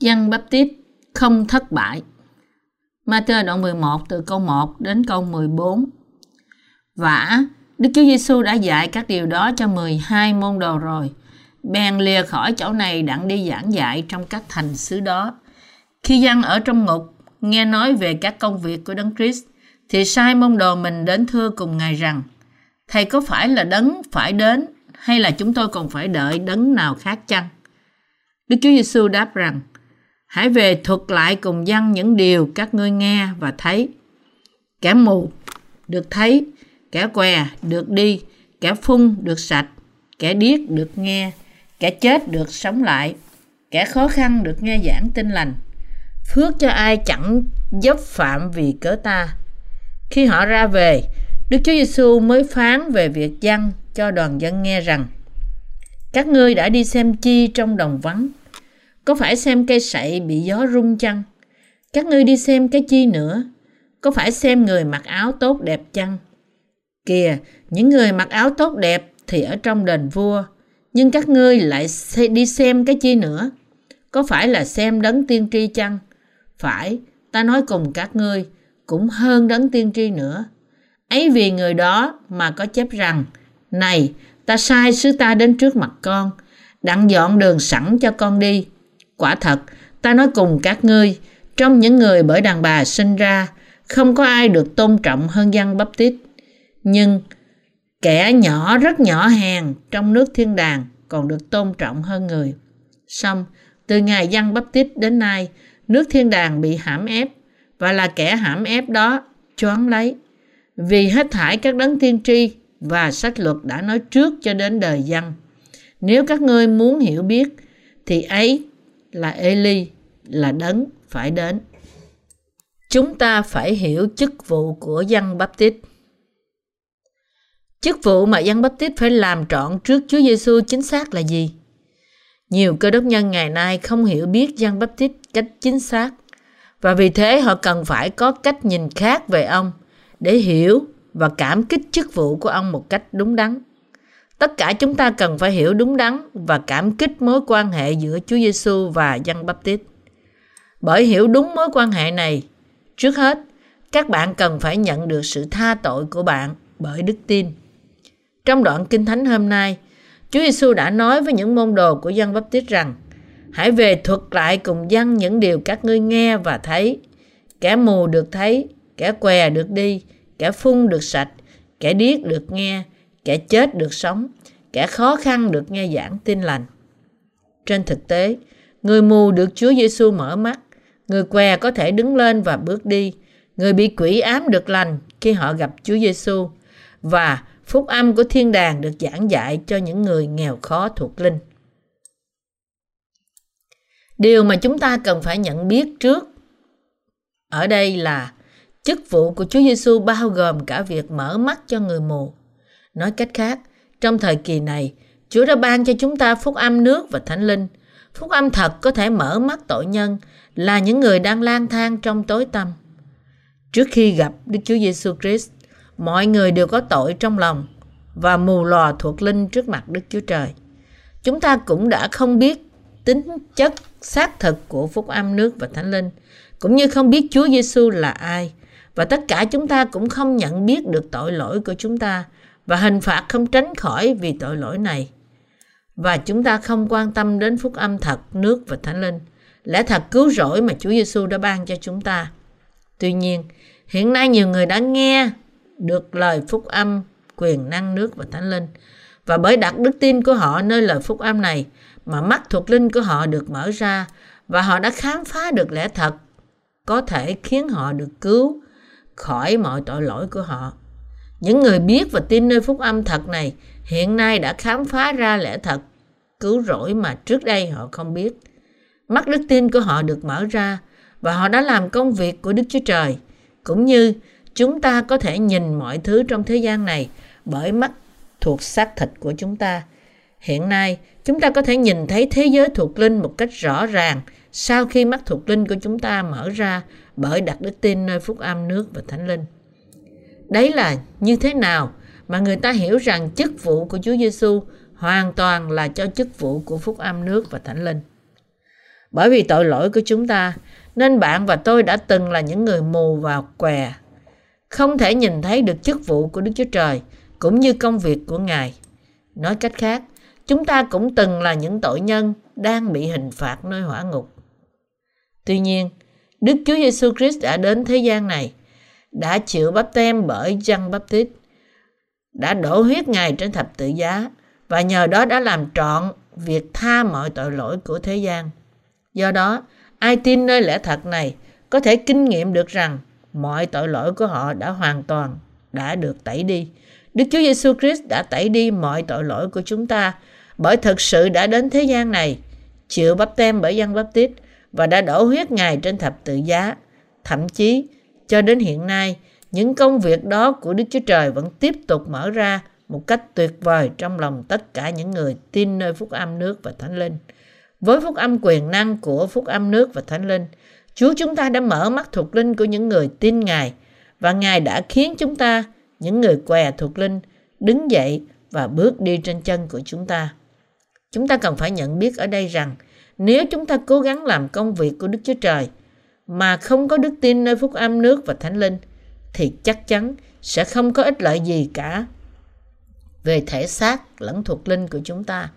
Giăng Baptist không thất bại. Matthew đoạn 11 từ câu 1 đến câu 14. Vả, Đức Chúa Giêsu đã dạy các điều đó cho 12 môn đồ rồi. Bèn lìa khỏi chỗ này đặng đi giảng dạy trong các thành xứ đó. Khi dân ở trong ngục, nghe nói về các công việc của Đấng Christ, thì sai môn đồ mình đến thưa cùng Ngài rằng, Thầy có phải là đấng phải đến, hay là chúng tôi còn phải đợi đấng nào khác chăng? Đức Chúa Giêsu đáp rằng, Hãy về thuật lại cùng dân những điều các ngươi nghe và thấy. Kẻ mù được thấy, kẻ què được đi, kẻ phun được sạch, kẻ điếc được nghe, kẻ chết được sống lại, kẻ khó khăn được nghe giảng tin lành. Phước cho ai chẳng dấp phạm vì cớ ta. Khi họ ra về, Đức Chúa Giêsu mới phán về việc dân cho đoàn dân nghe rằng các ngươi đã đi xem chi trong đồng vắng có phải xem cây sậy bị gió rung chăng? Các ngươi đi xem cái chi nữa? Có phải xem người mặc áo tốt đẹp chăng? Kìa, những người mặc áo tốt đẹp thì ở trong đền vua, nhưng các ngươi lại đi xem cái chi nữa? Có phải là xem đấng tiên tri chăng? Phải, ta nói cùng các ngươi, cũng hơn đấng tiên tri nữa. Ấy vì người đó mà có chép rằng, Này, ta sai sứ ta đến trước mặt con, đặng dọn đường sẵn cho con đi Quả thật, ta nói cùng các ngươi, trong những người bởi đàn bà sinh ra, không có ai được tôn trọng hơn dân bắp tít. Nhưng kẻ nhỏ rất nhỏ hèn trong nước thiên đàng còn được tôn trọng hơn người. Xong, từ ngày dân bắp tít đến nay, nước thiên đàng bị hãm ép và là kẻ hãm ép đó choáng lấy. Vì hết thải các đấng tiên tri và sách luật đã nói trước cho đến đời dân. Nếu các ngươi muốn hiểu biết, thì ấy là Eli, là đấng phải đến. Chúng ta phải hiểu chức vụ của dân Baptist. Chức vụ mà dân Baptist phải làm trọn trước Chúa Giêsu chính xác là gì? Nhiều cơ đốc nhân ngày nay không hiểu biết dân Baptist cách chính xác, và vì thế họ cần phải có cách nhìn khác về ông để hiểu và cảm kích chức vụ của ông một cách đúng đắn. Tất cả chúng ta cần phải hiểu đúng đắn và cảm kích mối quan hệ giữa Chúa Giêsu và dân Baptist. Bởi hiểu đúng mối quan hệ này, trước hết, các bạn cần phải nhận được sự tha tội của bạn bởi đức tin. Trong đoạn Kinh Thánh hôm nay, Chúa Giêsu đã nói với những môn đồ của dân Baptist rằng Hãy về thuật lại cùng dân những điều các ngươi nghe và thấy. Kẻ mù được thấy, kẻ què được đi, kẻ phun được sạch, kẻ điếc được nghe, kẻ chết được sống, kẻ khó khăn được nghe giảng tin lành. Trên thực tế, người mù được Chúa Giêsu mở mắt, người què có thể đứng lên và bước đi, người bị quỷ ám được lành khi họ gặp Chúa Giêsu và phúc âm của thiên đàng được giảng dạy cho những người nghèo khó thuộc linh. Điều mà chúng ta cần phải nhận biết trước ở đây là chức vụ của Chúa Giêsu bao gồm cả việc mở mắt cho người mù, Nói cách khác, trong thời kỳ này, Chúa đã ban cho chúng ta phúc âm nước và thánh linh. Phúc âm thật có thể mở mắt tội nhân là những người đang lang thang trong tối tăm. Trước khi gặp Đức Chúa Giêsu Christ, mọi người đều có tội trong lòng và mù lòa thuộc linh trước mặt Đức Chúa Trời. Chúng ta cũng đã không biết tính chất xác thực của phúc âm nước và thánh linh, cũng như không biết Chúa Giêsu là ai, và tất cả chúng ta cũng không nhận biết được tội lỗi của chúng ta và hình phạt không tránh khỏi vì tội lỗi này. Và chúng ta không quan tâm đến phúc âm thật, nước và thánh linh, lẽ thật cứu rỗi mà Chúa Giêsu đã ban cho chúng ta. Tuy nhiên, hiện nay nhiều người đã nghe được lời phúc âm, quyền năng nước và thánh linh. Và bởi đặt đức tin của họ nơi lời phúc âm này mà mắt thuộc linh của họ được mở ra và họ đã khám phá được lẽ thật có thể khiến họ được cứu khỏi mọi tội lỗi của họ. Những người biết và tin nơi phúc âm thật này hiện nay đã khám phá ra lẽ thật cứu rỗi mà trước đây họ không biết. Mắt đức tin của họ được mở ra và họ đã làm công việc của Đức Chúa Trời. Cũng như chúng ta có thể nhìn mọi thứ trong thế gian này bởi mắt thuộc xác thịt của chúng ta. Hiện nay, chúng ta có thể nhìn thấy thế giới thuộc linh một cách rõ ràng sau khi mắt thuộc linh của chúng ta mở ra bởi đặt đức tin nơi phúc âm nước và thánh linh. Đấy là như thế nào mà người ta hiểu rằng chức vụ của Chúa Giêsu hoàn toàn là cho chức vụ của phúc âm nước và thánh linh. Bởi vì tội lỗi của chúng ta, nên bạn và tôi đã từng là những người mù và què, không thể nhìn thấy được chức vụ của Đức Chúa Trời cũng như công việc của Ngài. Nói cách khác, chúng ta cũng từng là những tội nhân đang bị hình phạt nơi hỏa ngục. Tuy nhiên, Đức Chúa Giêsu Christ đã đến thế gian này, đã chịu bắp tem bởi Giăng Bắp Tít, đã đổ huyết Ngài trên thập tự giá và nhờ đó đã làm trọn việc tha mọi tội lỗi của thế gian. Do đó, ai tin nơi lẽ thật này có thể kinh nghiệm được rằng mọi tội lỗi của họ đã hoàn toàn đã được tẩy đi. Đức Chúa Giêsu Christ đã tẩy đi mọi tội lỗi của chúng ta bởi thực sự đã đến thế gian này, chịu bắp tem bởi dân bắp tít và đã đổ huyết Ngài trên thập tự giá. Thậm chí, cho đến hiện nay, những công việc đó của Đức Chúa Trời vẫn tiếp tục mở ra một cách tuyệt vời trong lòng tất cả những người tin nơi phúc âm nước và thánh linh. Với phúc âm quyền năng của phúc âm nước và thánh linh, Chúa chúng ta đã mở mắt thuộc linh của những người tin Ngài và Ngài đã khiến chúng ta, những người què thuộc linh, đứng dậy và bước đi trên chân của chúng ta. Chúng ta cần phải nhận biết ở đây rằng nếu chúng ta cố gắng làm công việc của Đức Chúa Trời mà không có đức tin nơi phúc âm nước và thánh linh thì chắc chắn sẽ không có ích lợi gì cả về thể xác lẫn thuộc linh của chúng ta.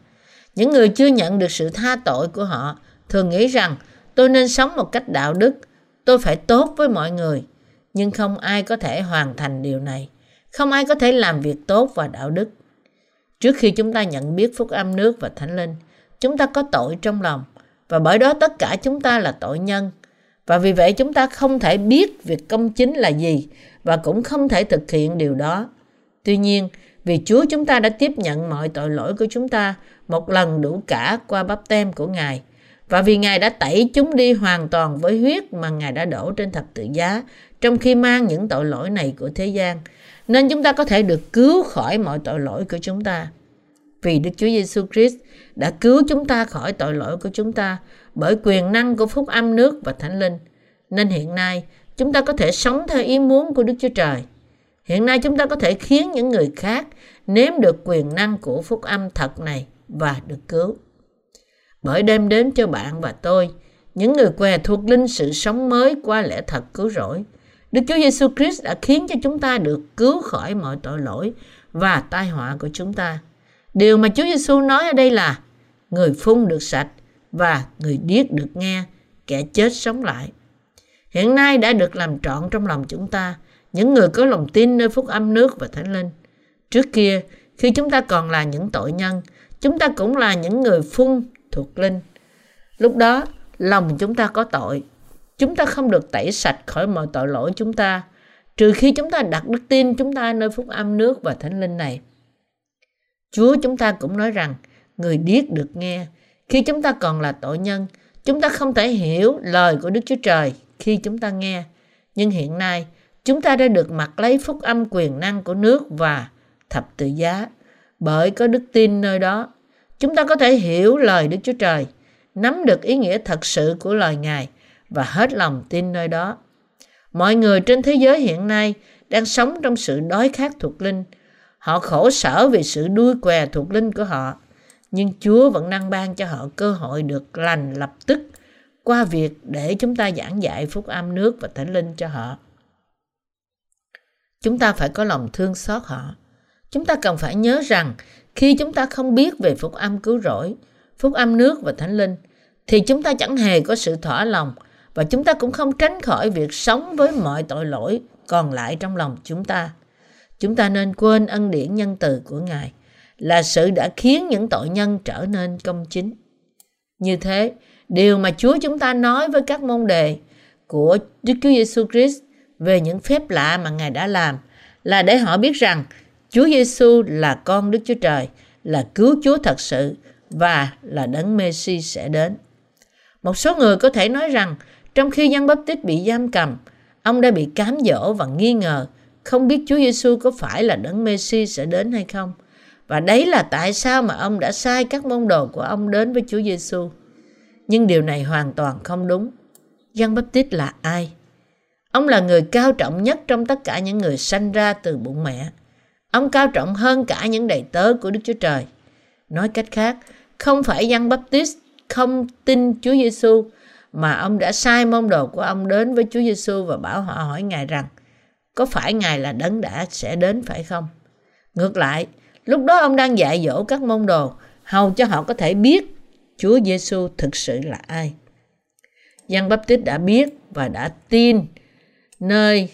Những người chưa nhận được sự tha tội của họ thường nghĩ rằng tôi nên sống một cách đạo đức, tôi phải tốt với mọi người. Nhưng không ai có thể hoàn thành điều này. Không ai có thể làm việc tốt và đạo đức. Trước khi chúng ta nhận biết phúc âm nước và thánh linh, chúng ta có tội trong lòng và bởi đó tất cả chúng ta là tội nhân. Và vì vậy chúng ta không thể biết việc công chính là gì và cũng không thể thực hiện điều đó. Tuy nhiên, vì Chúa chúng ta đã tiếp nhận mọi tội lỗi của chúng ta một lần đủ cả qua bắp tem của Ngài. Và vì Ngài đã tẩy chúng đi hoàn toàn với huyết mà Ngài đã đổ trên thập tự giá, trong khi mang những tội lỗi này của thế gian, nên chúng ta có thể được cứu khỏi mọi tội lỗi của chúng ta. Vì Đức Chúa Giêsu Christ đã cứu chúng ta khỏi tội lỗi của chúng ta bởi quyền năng của phúc âm nước và thánh linh. Nên hiện nay, chúng ta có thể sống theo ý muốn của Đức Chúa Trời. Hiện nay chúng ta có thể khiến những người khác nếm được quyền năng của phúc âm thật này và được cứu. Bởi đem đến cho bạn và tôi, những người què thuộc linh sự sống mới qua lẽ thật cứu rỗi. Đức Chúa Giêsu Christ đã khiến cho chúng ta được cứu khỏi mọi tội lỗi và tai họa của chúng ta. Điều mà Chúa Giêsu nói ở đây là người phun được sạch và người điếc được nghe, kẻ chết sống lại. Hiện nay đã được làm trọn trong lòng chúng ta, những người có lòng tin nơi phúc âm nước và thánh linh. Trước kia, khi chúng ta còn là những tội nhân, chúng ta cũng là những người phun thuộc linh. Lúc đó, lòng chúng ta có tội. Chúng ta không được tẩy sạch khỏi mọi tội lỗi chúng ta, trừ khi chúng ta đặt đức tin chúng ta nơi phúc âm nước và thánh linh này. Chúa chúng ta cũng nói rằng, người điếc được nghe. Khi chúng ta còn là tội nhân, chúng ta không thể hiểu lời của Đức Chúa Trời khi chúng ta nghe. Nhưng hiện nay, chúng ta đã được mặc lấy phúc âm quyền năng của nước và thập tự giá. Bởi có đức tin nơi đó, chúng ta có thể hiểu lời Đức Chúa Trời, nắm được ý nghĩa thật sự của lời Ngài và hết lòng tin nơi đó. Mọi người trên thế giới hiện nay đang sống trong sự đói khát thuộc linh. Họ khổ sở vì sự đuôi què thuộc linh của họ. Nhưng Chúa vẫn năng ban cho họ cơ hội được lành lập tức qua việc để chúng ta giảng dạy phúc âm nước và thánh linh cho họ. Chúng ta phải có lòng thương xót họ. Chúng ta cần phải nhớ rằng khi chúng ta không biết về phúc âm cứu rỗi, phúc âm nước và thánh linh, thì chúng ta chẳng hề có sự thỏa lòng và chúng ta cũng không tránh khỏi việc sống với mọi tội lỗi còn lại trong lòng chúng ta. Chúng ta nên quên ân điển nhân từ của Ngài là sự đã khiến những tội nhân trở nên công chính. Như thế, điều mà Chúa chúng ta nói với các môn đề của Đức Chúa Giêsu Christ về những phép lạ mà Ngài đã làm là để họ biết rằng Chúa Giêsu là con Đức Chúa Trời, là cứu Chúa thật sự và là đấng Messi sẽ đến. Một số người có thể nói rằng trong khi dân bắp tít bị giam cầm, ông đã bị cám dỗ và nghi ngờ không biết Chúa Giêsu có phải là đấng Messi sẽ đến hay không. Và đấy là tại sao mà ông đã sai các môn đồ của ông đến với Chúa Giêsu. Nhưng điều này hoàn toàn không đúng. Giăng Bắp Tít là ai? Ông là người cao trọng nhất trong tất cả những người sanh ra từ bụng mẹ. Ông cao trọng hơn cả những đầy tớ của Đức Chúa Trời. Nói cách khác, không phải Giăng Baptist không tin Chúa Giêsu mà ông đã sai môn đồ của ông đến với Chúa Giêsu và bảo họ hỏi Ngài rằng có phải Ngài là đấng đã sẽ đến phải không? Ngược lại, lúc đó ông đang dạy dỗ các môn đồ, hầu cho họ có thể biết Chúa Giêsu thực sự là ai. Giăng Báp Tít đã biết và đã tin nơi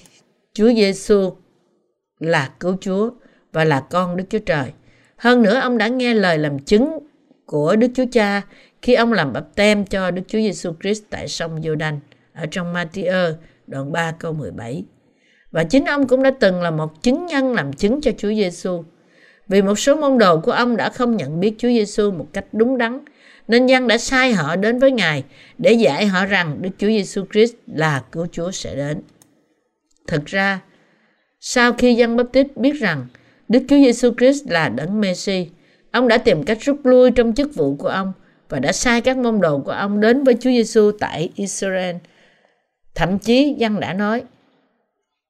Chúa Giêsu là cứu Chúa và là con Đức Chúa Trời. Hơn nữa, ông đã nghe lời làm chứng của Đức Chúa Cha khi ông làm bắp tem cho Đức Chúa Giêsu Christ tại sông giô đanh ở trong Matthew đoạn 3 câu 17. Và chính ông cũng đã từng là một chứng nhân làm chứng cho Chúa Giêsu. Vì một số môn đồ của ông đã không nhận biết Chúa Giêsu một cách đúng đắn, nên dân đã sai họ đến với Ngài để dạy họ rằng Đức Chúa Giêsu Christ là cứu Chúa sẽ đến. Thực ra, sau khi dân bắp tít biết rằng Đức Chúa Giêsu Christ là đấng Messi, ông đã tìm cách rút lui trong chức vụ của ông và đã sai các môn đồ của ông đến với Chúa Giêsu tại Israel. Thậm chí dân đã nói,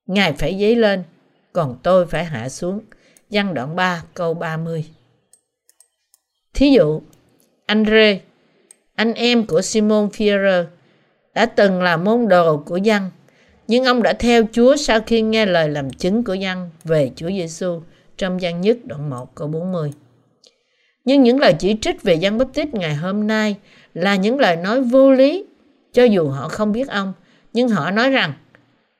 Ngài phải dấy lên, còn tôi phải hạ xuống. Văn đoạn 3 câu 30 Thí dụ, Andre, anh em của Simon Pierre, đã từng là môn đồ của dân, nhưng ông đã theo Chúa sau khi nghe lời làm chứng của dân về Chúa Giêsu trong gian nhất đoạn 1 câu 40. Nhưng những lời chỉ trích về dân bắp tít ngày hôm nay là những lời nói vô lý, cho dù họ không biết ông, nhưng họ nói rằng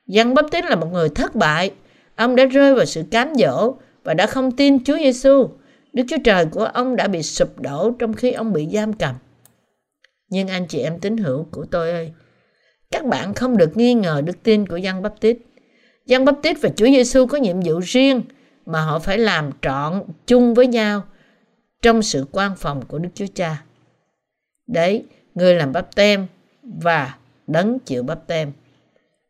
dân bắp tít là một người thất bại, ông đã rơi vào sự cám dỗ và đã không tin Chúa Giêsu. Đức Chúa Trời của ông đã bị sụp đổ trong khi ông bị giam cầm. Nhưng anh chị em tín hữu của tôi ơi, các bạn không được nghi ngờ đức tin của dân bắp tít. Dân bắp tít và Chúa Giêsu có nhiệm vụ riêng mà họ phải làm trọn chung với nhau trong sự quan phòng của Đức Chúa Cha. Đấy, người làm bắp tem và đấng chịu bắp tem.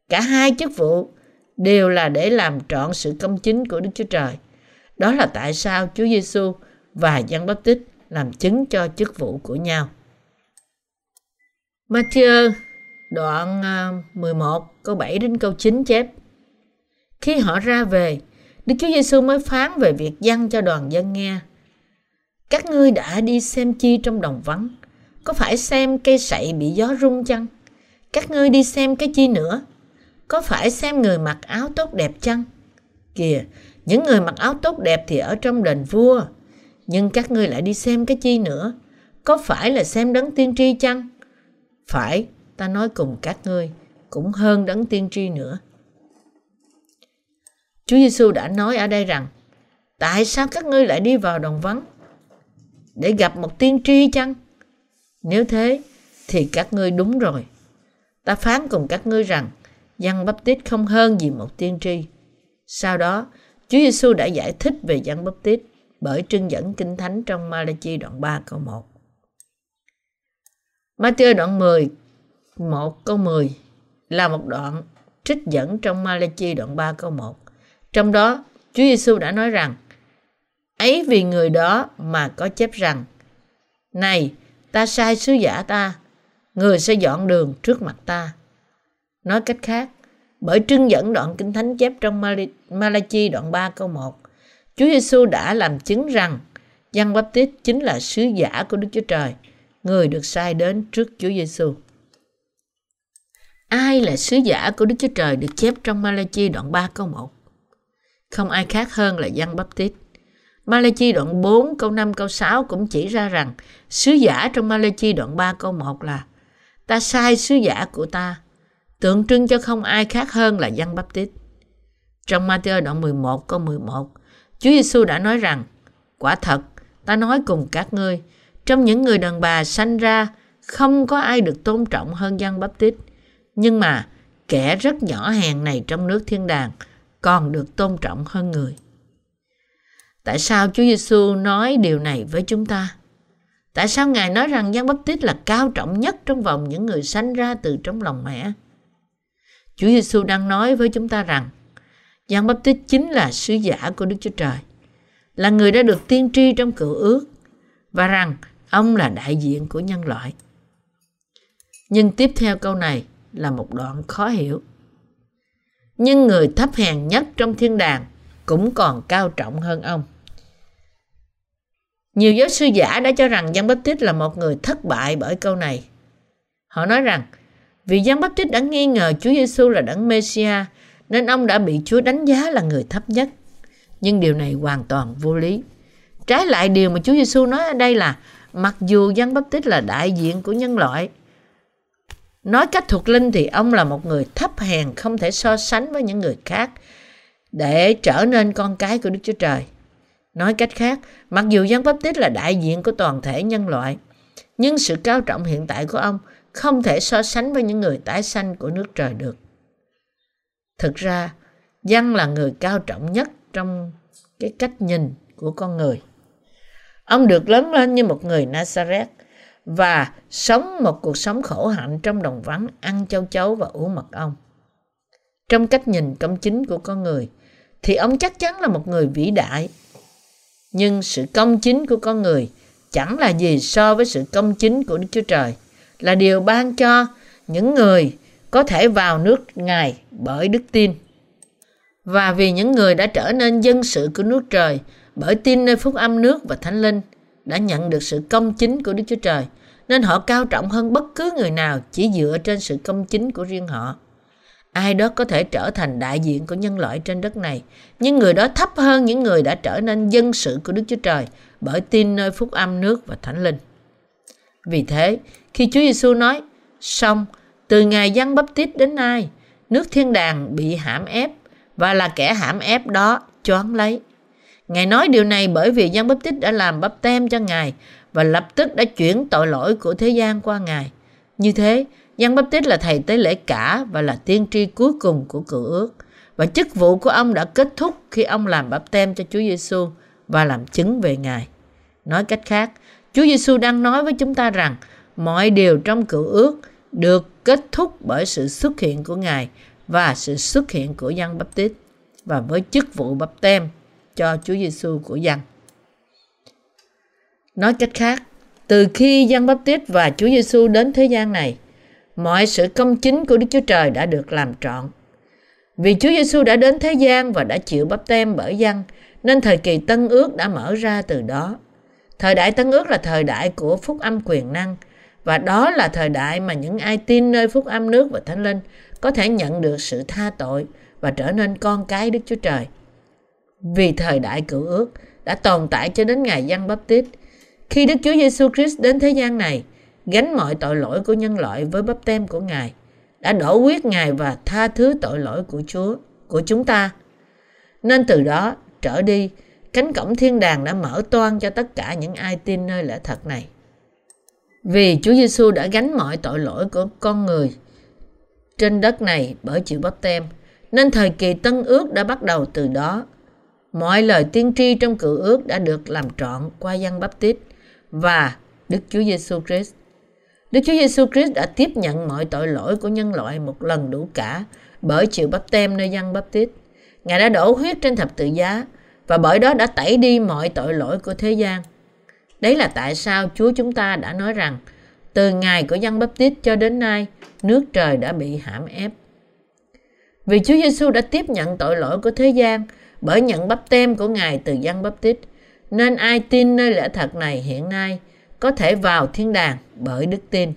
Cả hai chức vụ đều là để làm trọn sự công chính của Đức Chúa Trời. Đó là tại sao Chúa Giêsu và Giăng Báp Tích làm chứng cho chức vụ của nhau. Matthew đoạn à, 11 câu 7 đến câu 9 chép Khi họ ra về, Đức Chúa Giêsu mới phán về việc dăng cho đoàn dân nghe. Các ngươi đã đi xem chi trong đồng vắng? Có phải xem cây sậy bị gió rung chăng? Các ngươi đi xem cái chi nữa? Có phải xem người mặc áo tốt đẹp chăng? Kìa, những người mặc áo tốt đẹp thì ở trong đền vua. Nhưng các ngươi lại đi xem cái chi nữa? Có phải là xem đấng tiên tri chăng? Phải, ta nói cùng các ngươi, cũng hơn đấng tiên tri nữa. Chúa Giêsu đã nói ở đây rằng, tại sao các ngươi lại đi vào đồng vắng? Để gặp một tiên tri chăng? Nếu thế, thì các ngươi đúng rồi. Ta phán cùng các ngươi rằng, Giăng Bắp Tít không hơn gì một tiên tri. Sau đó, Chúa Giêsu đã giải thích về Giăng Bắp Tít bởi trưng dẫn kinh thánh trong Malachi đoạn 3 câu 1. Matthew đoạn 10 1 câu 10 là một đoạn trích dẫn trong Malachi đoạn 3 câu 1. Trong đó, Chúa Giêsu đã nói rằng ấy vì người đó mà có chép rằng này ta sai sứ giả ta người sẽ dọn đường trước mặt ta nói cách khác bởi trưng dẫn đoạn kinh thánh chép trong Malachi đoạn 3 câu 1 Chúa Giêsu đã làm chứng rằng Giăng Báp Tít chính là sứ giả của Đức Chúa Trời người được sai đến trước Chúa Giêsu. Ai là sứ giả của Đức Chúa Trời được chép trong Malachi đoạn 3 câu 1? Không ai khác hơn là Giăng Báp Tít. Malachi đoạn 4 câu 5 câu 6 cũng chỉ ra rằng sứ giả trong Malachi đoạn 3 câu 1 là Ta sai sứ giả của ta, tượng trưng cho không ai khác hơn là dân bắp Tít. Trong Matthew đoạn 11 câu 11, Chúa Giêsu đã nói rằng Quả thật, ta nói cùng các ngươi, trong những người đàn bà sanh ra không có ai được tôn trọng hơn dân bắp Tít. Nhưng mà kẻ rất nhỏ hèn này trong nước thiên đàng còn được tôn trọng hơn người. Tại sao Chúa Giêsu nói điều này với chúng ta? Tại sao Ngài nói rằng Giăng Bắp Tít là cao trọng nhất trong vòng những người sanh ra từ trong lòng mẹ? Chúa Giêsu đang nói với chúng ta rằng Giăng Báp Tích chính là sứ giả của Đức Chúa Trời, là người đã được tiên tri trong cựu ước và rằng ông là đại diện của nhân loại. Nhưng tiếp theo câu này là một đoạn khó hiểu. Nhưng người thấp hèn nhất trong thiên đàng cũng còn cao trọng hơn ông. Nhiều giáo sư giả đã cho rằng Giăng Báp Tít là một người thất bại bởi câu này. Họ nói rằng vì Giăng Báp Tít đã nghi ngờ Chúa Giêsu là đấng Messia nên ông đã bị Chúa đánh giá là người thấp nhất. Nhưng điều này hoàn toàn vô lý. Trái lại điều mà Chúa Giêsu nói ở đây là mặc dù Giăng Báp Tít là đại diện của nhân loại, nói cách thuộc linh thì ông là một người thấp hèn không thể so sánh với những người khác để trở nên con cái của Đức Chúa Trời. Nói cách khác, mặc dù Giăng Báp Tít là đại diện của toàn thể nhân loại, nhưng sự cao trọng hiện tại của ông không thể so sánh với những người tái sanh của nước trời được. Thực ra, Giăng là người cao trọng nhất trong cái cách nhìn của con người. Ông được lớn lên như một người Nazareth và sống một cuộc sống khổ hạnh trong đồng vắng ăn châu chấu và uống mật ong. Trong cách nhìn công chính của con người thì ông chắc chắn là một người vĩ đại. Nhưng sự công chính của con người chẳng là gì so với sự công chính của Đức Chúa Trời, là điều ban cho những người có thể vào nước Ngài bởi đức tin. Và vì những người đã trở nên dân sự của nước trời bởi tin nơi phúc âm nước và thánh linh đã nhận được sự công chính của Đức Chúa Trời nên họ cao trọng hơn bất cứ người nào chỉ dựa trên sự công chính của riêng họ. Ai đó có thể trở thành đại diện của nhân loại trên đất này, nhưng người đó thấp hơn những người đã trở nên dân sự của Đức Chúa Trời bởi tin nơi phúc âm nước và thánh linh. Vì thế, khi Chúa Giêsu nói, xong, từ ngày dân bắp tít đến nay, nước thiên đàng bị hãm ép và là kẻ hãm ép đó choán lấy. Ngài nói điều này bởi vì dân bắp tít đã làm bắp tem cho Ngài và lập tức đã chuyển tội lỗi của thế gian qua Ngài. Như thế, Giăng Báp Tít là thầy tế lễ cả và là tiên tri cuối cùng của cựu ước. Và chức vụ của ông đã kết thúc khi ông làm bắp tem cho Chúa Giêsu và làm chứng về Ngài. Nói cách khác, Chúa Giêsu đang nói với chúng ta rằng mọi điều trong cựu ước được kết thúc bởi sự xuất hiện của Ngài và sự xuất hiện của Giăng Báp Tít và với chức vụ bắp tem cho Chúa Giêsu của Giăng. Nói cách khác, từ khi Giăng Báp Tít và Chúa Giêsu đến thế gian này, mọi sự công chính của Đức Chúa Trời đã được làm trọn. Vì Chúa Giêsu đã đến thế gian và đã chịu bắp tem bởi dân, nên thời kỳ Tân Ước đã mở ra từ đó. Thời đại Tân Ước là thời đại của phúc âm quyền năng, và đó là thời đại mà những ai tin nơi phúc âm nước và thánh linh có thể nhận được sự tha tội và trở nên con cái Đức Chúa Trời. Vì thời đại cựu ước đã tồn tại cho đến ngày Giăng Bắp Tít. Khi Đức Chúa Giêsu Christ đến thế gian này, gánh mọi tội lỗi của nhân loại với bắp tem của Ngài, đã đổ huyết Ngài và tha thứ tội lỗi của Chúa, của chúng ta. Nên từ đó trở đi, cánh cổng thiên đàng đã mở toan cho tất cả những ai tin nơi lẽ thật này. Vì Chúa Giêsu đã gánh mọi tội lỗi của con người trên đất này bởi chịu bắp tem, nên thời kỳ tân ước đã bắt đầu từ đó. Mọi lời tiên tri trong cựu ước đã được làm trọn qua dân bắp tít và Đức Chúa Giêsu Christ. Đức Chúa Giêsu Christ đã tiếp nhận mọi tội lỗi của nhân loại một lần đủ cả bởi chịu bắp tem nơi dân bắp tít. Ngài đã đổ huyết trên thập tự giá và bởi đó đã tẩy đi mọi tội lỗi của thế gian. Đấy là tại sao Chúa chúng ta đã nói rằng từ ngày của dân bắp tít cho đến nay nước trời đã bị hãm ép. Vì Chúa Giêsu đã tiếp nhận tội lỗi của thế gian bởi nhận bắp tem của Ngài từ dân bắp tít, nên ai tin nơi lẽ thật này hiện nay có thể vào thiên đàng bởi đức tin.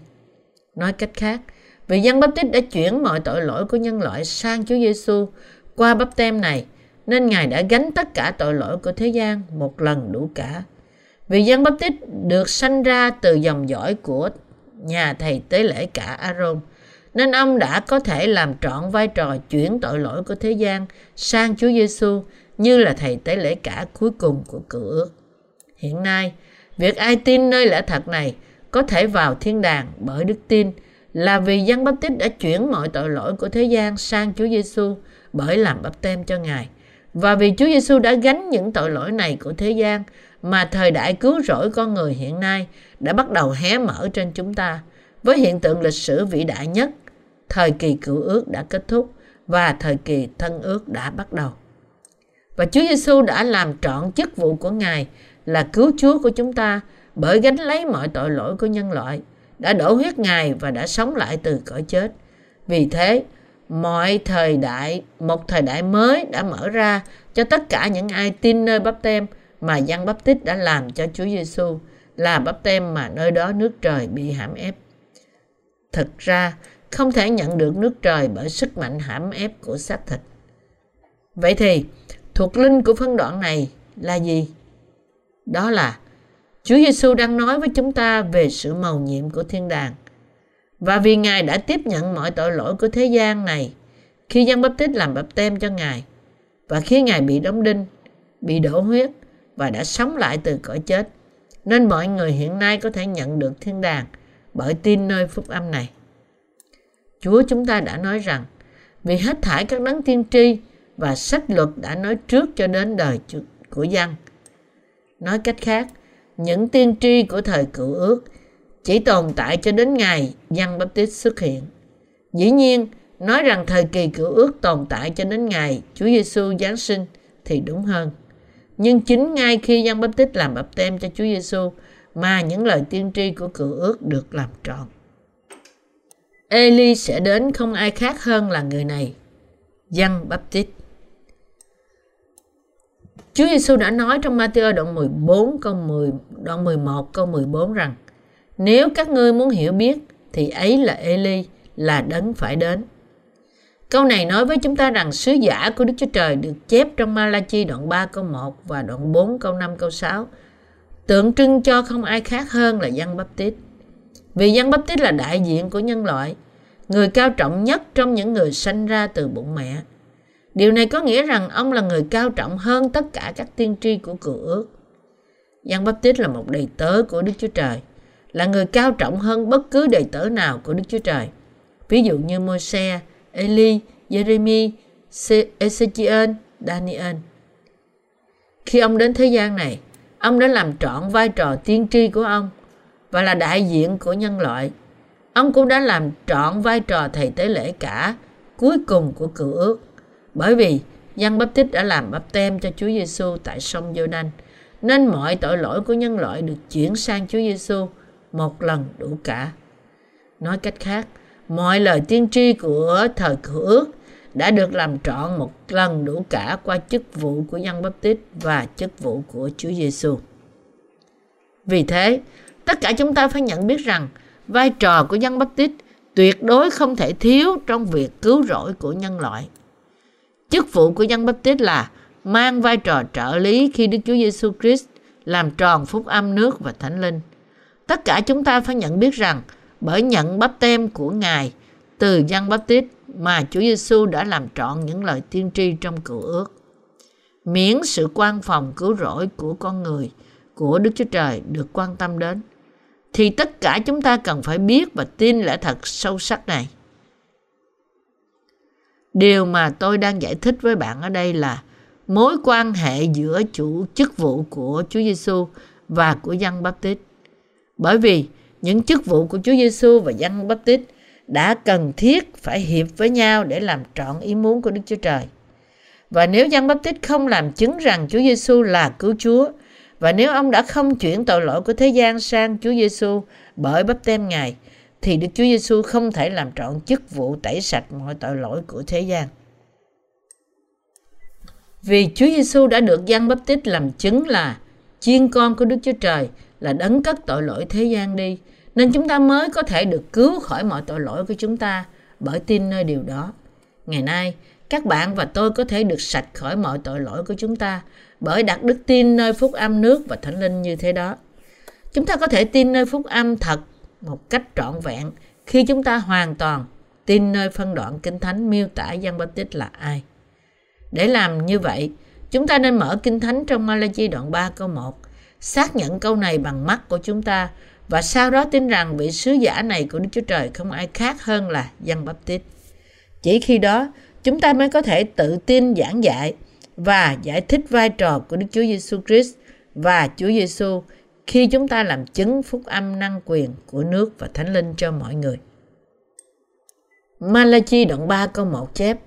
Nói cách khác, vì dân bắp tít đã chuyển mọi tội lỗi của nhân loại sang Chúa Giêsu qua bắp tem này, nên Ngài đã gánh tất cả tội lỗi của thế gian một lần đủ cả. Vì dân bắp tít được sanh ra từ dòng dõi của nhà thầy tế lễ cả Aaron, nên ông đã có thể làm trọn vai trò chuyển tội lỗi của thế gian sang Chúa Giêsu như là thầy tế lễ cả cuối cùng của cựu ước. Hiện nay, việc ai tin nơi lẽ thật này có thể vào thiên đàng bởi đức tin là vì dân bắp tít đã chuyển mọi tội lỗi của thế gian sang Chúa Giêsu bởi làm bắp tem cho Ngài. Và vì Chúa Giêsu đã gánh những tội lỗi này của thế gian mà thời đại cứu rỗi con người hiện nay đã bắt đầu hé mở trên chúng ta với hiện tượng lịch sử vĩ đại nhất thời kỳ cựu ước đã kết thúc và thời kỳ thân ước đã bắt đầu và Chúa Giêsu đã làm trọn chức vụ của Ngài là cứu Chúa của chúng ta bởi gánh lấy mọi tội lỗi của nhân loại, đã đổ huyết Ngài và đã sống lại từ cõi chết. Vì thế, mọi thời đại, một thời đại mới đã mở ra cho tất cả những ai tin nơi bắp tem mà Giăng Bắp tích đã làm cho Chúa Giêsu là bắp tem mà nơi đó nước trời bị hãm ép. Thực ra, không thể nhận được nước trời bởi sức mạnh hãm ép của xác thịt. Vậy thì, thuộc linh của phân đoạn này là gì? Đó là Chúa Giêsu đang nói với chúng ta về sự màu nhiệm của thiên đàng. Và vì Ngài đã tiếp nhận mọi tội lỗi của thế gian này khi dân bắp tít làm bắp tem cho Ngài và khi Ngài bị đóng đinh, bị đổ huyết và đã sống lại từ cõi chết. Nên mọi người hiện nay có thể nhận được thiên đàng bởi tin nơi phúc âm này. Chúa chúng ta đã nói rằng vì hết thải các đấng tiên tri và sách luật đã nói trước cho đến đời của dân. Nói cách khác, những tiên tri của thời cựu ước chỉ tồn tại cho đến ngày dân Baptist xuất hiện. Dĩ nhiên, nói rằng thời kỳ cựu ước tồn tại cho đến ngày Chúa Giêsu Giáng sinh thì đúng hơn. Nhưng chính ngay khi dân Baptist làm bập tem cho Chúa Giêsu mà những lời tiên tri của cựu ước được làm trọn. Eli sẽ đến không ai khác hơn là người này, dân Baptist. Chúa Giêsu đã nói trong Matthew đoạn 14 câu 10 đoạn 11 câu 14 rằng nếu các ngươi muốn hiểu biết thì ấy là Eli là đấng phải đến. Câu này nói với chúng ta rằng sứ giả của Đức Chúa Trời được chép trong Malachi đoạn 3 câu 1 và đoạn 4 câu 5 câu 6 tượng trưng cho không ai khác hơn là dân bắp tít. Vì dân bắp tít là đại diện của nhân loại, người cao trọng nhất trong những người sanh ra từ bụng mẹ. Điều này có nghĩa rằng ông là người cao trọng hơn tất cả các tiên tri của cựu ước. Giăng Bắp Tít là một đầy tớ của Đức Chúa Trời, là người cao trọng hơn bất cứ đầy tớ nào của Đức Chúa Trời. Ví dụ như Môi-se, Eli, Jeremy, Ezechiel, Daniel. Khi ông đến thế gian này, ông đã làm trọn vai trò tiên tri của ông và là đại diện của nhân loại. Ông cũng đã làm trọn vai trò thầy tế lễ cả cuối cùng của cựu ước. Bởi vì Giăng Bắp Tích đã làm bắp tem cho Chúa Giêsu tại sông giô đanh nên mọi tội lỗi của nhân loại được chuyển sang Chúa Giêsu một lần đủ cả. Nói cách khác, mọi lời tiên tri của thời cựu ước đã được làm trọn một lần đủ cả qua chức vụ của dân bắp tít và chức vụ của Chúa Giêsu. Vì thế, tất cả chúng ta phải nhận biết rằng vai trò của dân bắp tít tuyệt đối không thể thiếu trong việc cứu rỗi của nhân loại. Chức vụ của dân bắp tít là mang vai trò trợ lý khi Đức Chúa Giêsu Christ làm tròn phúc âm nước và thánh linh. Tất cả chúng ta phải nhận biết rằng bởi nhận bắp tem của Ngài từ dân bắp tít mà Chúa Giêsu đã làm trọn những lời tiên tri trong cựu ước. Miễn sự quan phòng cứu rỗi của con người, của Đức Chúa Trời được quan tâm đến, thì tất cả chúng ta cần phải biết và tin lẽ thật sâu sắc này. Điều mà tôi đang giải thích với bạn ở đây là mối quan hệ giữa chủ chức vụ của Chúa Giêsu và của dân Baptist. Bởi vì những chức vụ của Chúa Giêsu và dân Baptist đã cần thiết phải hiệp với nhau để làm trọn ý muốn của Đức Chúa Trời. Và nếu dân Baptist không làm chứng rằng Chúa Giêsu là cứu Chúa, và nếu ông đã không chuyển tội lỗi của thế gian sang Chúa Giêsu bởi bắp tem Ngài, thì Đức Chúa Giêsu không thể làm trọn chức vụ tẩy sạch mọi tội lỗi của thế gian. Vì Chúa Giêsu đã được dân bắp tít làm chứng là chiên con của Đức Chúa Trời là đấng cất tội lỗi thế gian đi, nên chúng ta mới có thể được cứu khỏi mọi tội lỗi của chúng ta bởi tin nơi điều đó. Ngày nay, các bạn và tôi có thể được sạch khỏi mọi tội lỗi của chúng ta bởi đặt đức tin nơi phúc âm nước và thánh linh như thế đó. Chúng ta có thể tin nơi phúc âm thật một cách trọn vẹn khi chúng ta hoàn toàn tin nơi phân đoạn kinh thánh miêu tả Giăng Baptist là ai. Để làm như vậy, chúng ta nên mở kinh thánh trong Malachi đoạn 3 câu 1, xác nhận câu này bằng mắt của chúng ta và sau đó tin rằng vị sứ giả này của Đức Chúa Trời không ai khác hơn là Giăng tít. Chỉ khi đó, chúng ta mới có thể tự tin giảng dạy và giải thích vai trò của Đức Chúa Giêsu Christ và Chúa Giêsu khi chúng ta làm chứng phúc âm năng quyền của nước và thánh linh cho mọi người. Malachi đoạn 3 câu 1 chép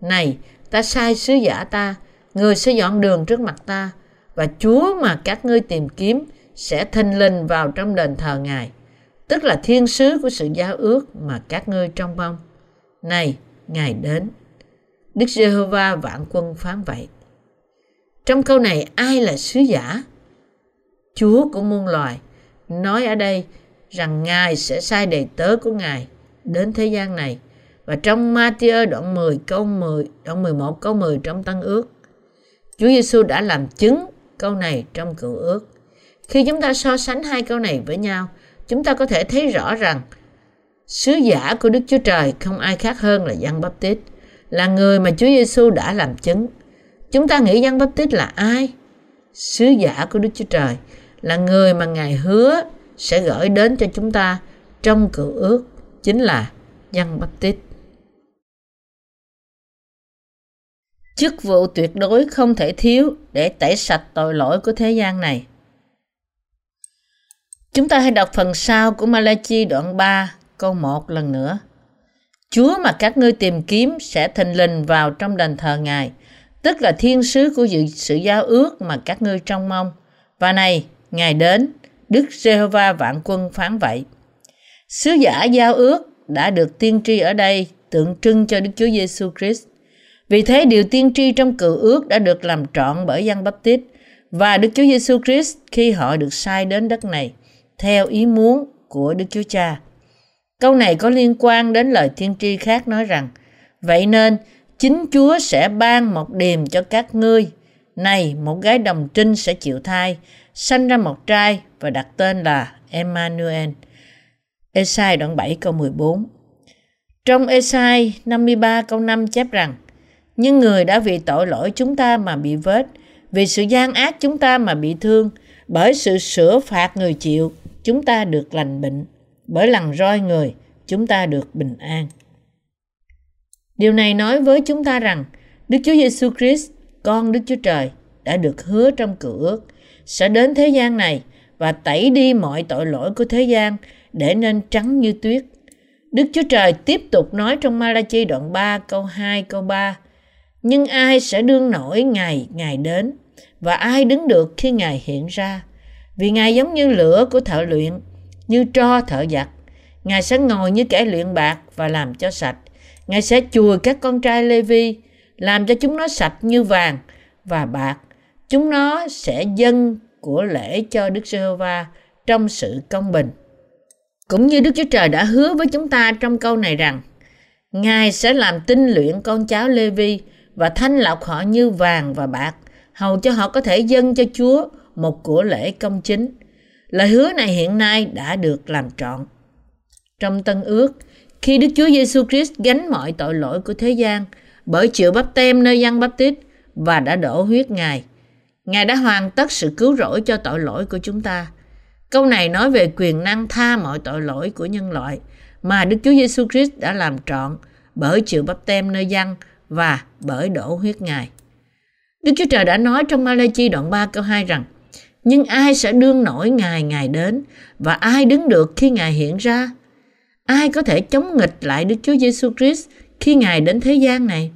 Này, ta sai sứ giả ta, người sẽ dọn đường trước mặt ta, và Chúa mà các ngươi tìm kiếm sẽ thinh linh vào trong đền thờ Ngài, tức là thiên sứ của sự giao ước mà các ngươi trong mong. Này, Ngài đến. Đức Giê-hô-va vạn quân phán vậy. Trong câu này ai là sứ giả? Chúa của muôn loài nói ở đây rằng Ngài sẽ sai đầy tớ của Ngài đến thế gian này. Và trong Matthew đoạn 10 câu 10, đoạn 11 câu 10 trong Tân Ước, Chúa Giêsu đã làm chứng câu này trong cựu ước. Khi chúng ta so sánh hai câu này với nhau, chúng ta có thể thấy rõ rằng sứ giả của Đức Chúa Trời không ai khác hơn là Giăng Báp Tít, là người mà Chúa Giêsu đã làm chứng. Chúng ta nghĩ Giăng Báp Tít là ai? Sứ giả của Đức Chúa Trời là người mà Ngài hứa sẽ gửi đến cho chúng ta trong cựu ước chính là Giăng Báp Tít. Chức vụ tuyệt đối không thể thiếu để tẩy sạch tội lỗi của thế gian này. Chúng ta hãy đọc phần sau của Malachi đoạn 3 câu 1 lần nữa. Chúa mà các ngươi tìm kiếm sẽ thình lình vào trong đền thờ Ngài, tức là thiên sứ của dự sự giao ước mà các ngươi trông mong. Và này, Ngài đến, Đức Giê-hô-va vạn quân phán vậy. Sứ giả giao ước đã được tiên tri ở đây tượng trưng cho Đức Chúa Giêsu Christ. Vì thế điều tiên tri trong cựu ước đã được làm trọn bởi Giăng Bắp Tít và Đức Chúa Giêsu Christ khi họ được sai đến đất này theo ý muốn của Đức Chúa Cha. Câu này có liên quan đến lời tiên tri khác nói rằng Vậy nên chính Chúa sẽ ban một điềm cho các ngươi. Này, một gái đồng trinh sẽ chịu thai, sanh ra một trai và đặt tên là Emmanuel. Esai đoạn 7 câu 14 Trong Esai 53 câu 5 chép rằng nhưng người đã vì tội lỗi chúng ta mà bị vết, vì sự gian ác chúng ta mà bị thương, bởi sự sửa phạt người chịu, chúng ta được lành bệnh bởi lần roi người chúng ta được bình an. Điều này nói với chúng ta rằng Đức Chúa Giêsu Christ, con Đức Chúa Trời đã được hứa trong cựu ước sẽ đến thế gian này và tẩy đi mọi tội lỗi của thế gian để nên trắng như tuyết. Đức Chúa Trời tiếp tục nói trong Malachi đoạn 3 câu 2 câu 3 nhưng ai sẽ đương nổi ngày ngày đến và ai đứng được khi Ngài hiện ra vì Ngài giống như lửa của thợ luyện như tro thợ giặt. Ngài sẽ ngồi như kẻ luyện bạc và làm cho sạch. Ngài sẽ chùi các con trai Lê Vi, làm cho chúng nó sạch như vàng và bạc. Chúng nó sẽ dâng của lễ cho Đức Giê-hô-va trong sự công bình. Cũng như Đức Chúa Trời đã hứa với chúng ta trong câu này rằng Ngài sẽ làm tinh luyện con cháu Lê Vi và thanh lọc họ như vàng và bạc, hầu cho họ có thể dâng cho Chúa một của lễ công chính. Lời hứa này hiện nay đã được làm trọn. Trong Tân Ước, khi Đức Chúa Giêsu Christ gánh mọi tội lỗi của thế gian bởi chịu bắp tem nơi dân bắp tít và đã đổ huyết Ngài, Ngài đã hoàn tất sự cứu rỗi cho tội lỗi của chúng ta. Câu này nói về quyền năng tha mọi tội lỗi của nhân loại mà Đức Chúa Giêsu Christ đã làm trọn bởi chịu bắp tem nơi dân và bởi đổ huyết Ngài. Đức Chúa Trời đã nói trong Malachi đoạn 3 câu 2 rằng nhưng ai sẽ đương nổi ngài ngài đến và ai đứng được khi Ngài hiện ra? Ai có thể chống nghịch lại Đức Chúa Giêsu Christ khi Ngài đến thế gian này?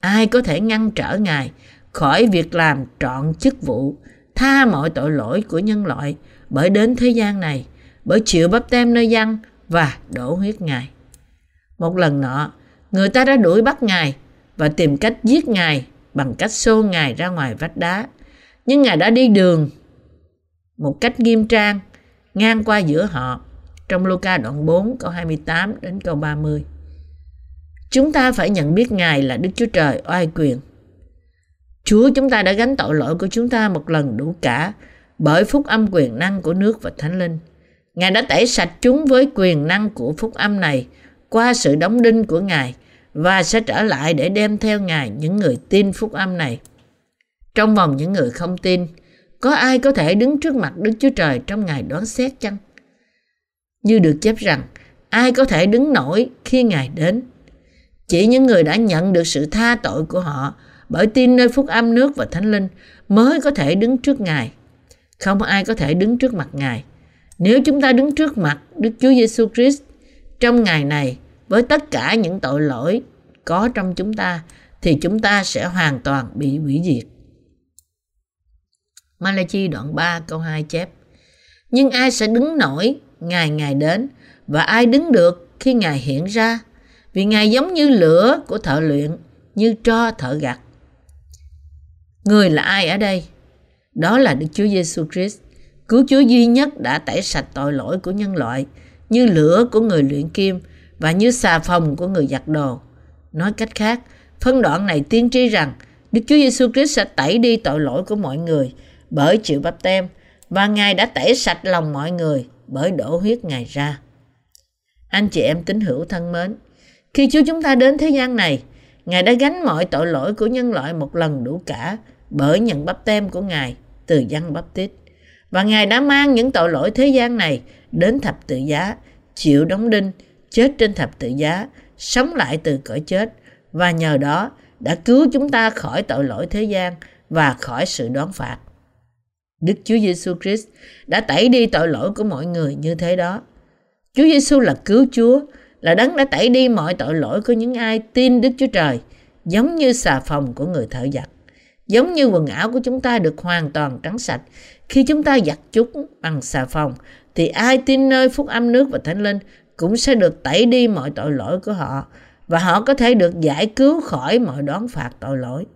Ai có thể ngăn trở Ngài khỏi việc làm trọn chức vụ, tha mọi tội lỗi của nhân loại bởi đến thế gian này, bởi chịu bắp tem nơi dân và đổ huyết Ngài. Một lần nọ, người ta đã đuổi bắt Ngài và tìm cách giết Ngài bằng cách xô Ngài ra ngoài vách đá. Nhưng Ngài đã đi đường một cách nghiêm trang, ngang qua giữa họ trong Luca đoạn 4 câu 28 đến câu 30. Chúng ta phải nhận biết Ngài là Đức Chúa Trời oai quyền. Chúa chúng ta đã gánh tội lỗi của chúng ta một lần đủ cả bởi phúc âm quyền năng của nước và thánh linh. Ngài đã tẩy sạch chúng với quyền năng của phúc âm này qua sự đóng đinh của Ngài và sẽ trở lại để đem theo Ngài những người tin phúc âm này. Trong vòng những người không tin, có ai có thể đứng trước mặt Đức Chúa Trời trong ngày đoán xét chăng? Như được chép rằng, ai có thể đứng nổi khi Ngài đến? Chỉ những người đã nhận được sự tha tội của họ bởi tin nơi phúc âm nước và thánh linh mới có thể đứng trước Ngài. Không ai có thể đứng trước mặt Ngài. Nếu chúng ta đứng trước mặt Đức Chúa Giêsu Christ trong ngày này với tất cả những tội lỗi có trong chúng ta thì chúng ta sẽ hoàn toàn bị hủy diệt. Malachi đoạn 3 câu 2 chép Nhưng ai sẽ đứng nổi ngày ngày đến và ai đứng được khi Ngài hiện ra vì Ngài giống như lửa của thợ luyện như tro thợ gặt. Người là ai ở đây? Đó là Đức Chúa Giêsu Christ, cứu Chúa duy nhất đã tẩy sạch tội lỗi của nhân loại, như lửa của người luyện kim và như xà phòng của người giặt đồ. Nói cách khác, phân đoạn này tiên tri rằng Đức Chúa Giêsu Christ sẽ tẩy đi tội lỗi của mọi người bởi chịu bắp tem và Ngài đã tẩy sạch lòng mọi người bởi đổ huyết Ngài ra. Anh chị em tín hữu thân mến, khi Chúa chúng ta đến thế gian này, Ngài đã gánh mọi tội lỗi của nhân loại một lần đủ cả bởi nhận bắp tem của Ngài từ dân bắp tít. Và Ngài đã mang những tội lỗi thế gian này đến thập tự giá, chịu đóng đinh, chết trên thập tự giá, sống lại từ cõi chết và nhờ đó đã cứu chúng ta khỏi tội lỗi thế gian và khỏi sự đoán phạt. Đức Chúa Giêsu Christ đã tẩy đi tội lỗi của mọi người như thế đó. Chúa Giêsu là cứu Chúa, là đấng đã tẩy đi mọi tội lỗi của những ai tin Đức Chúa Trời, giống như xà phòng của người thợ giặt. Giống như quần áo của chúng ta được hoàn toàn trắng sạch khi chúng ta giặt chúng bằng xà phòng, thì ai tin nơi phúc âm nước và thánh linh cũng sẽ được tẩy đi mọi tội lỗi của họ và họ có thể được giải cứu khỏi mọi đón phạt tội lỗi.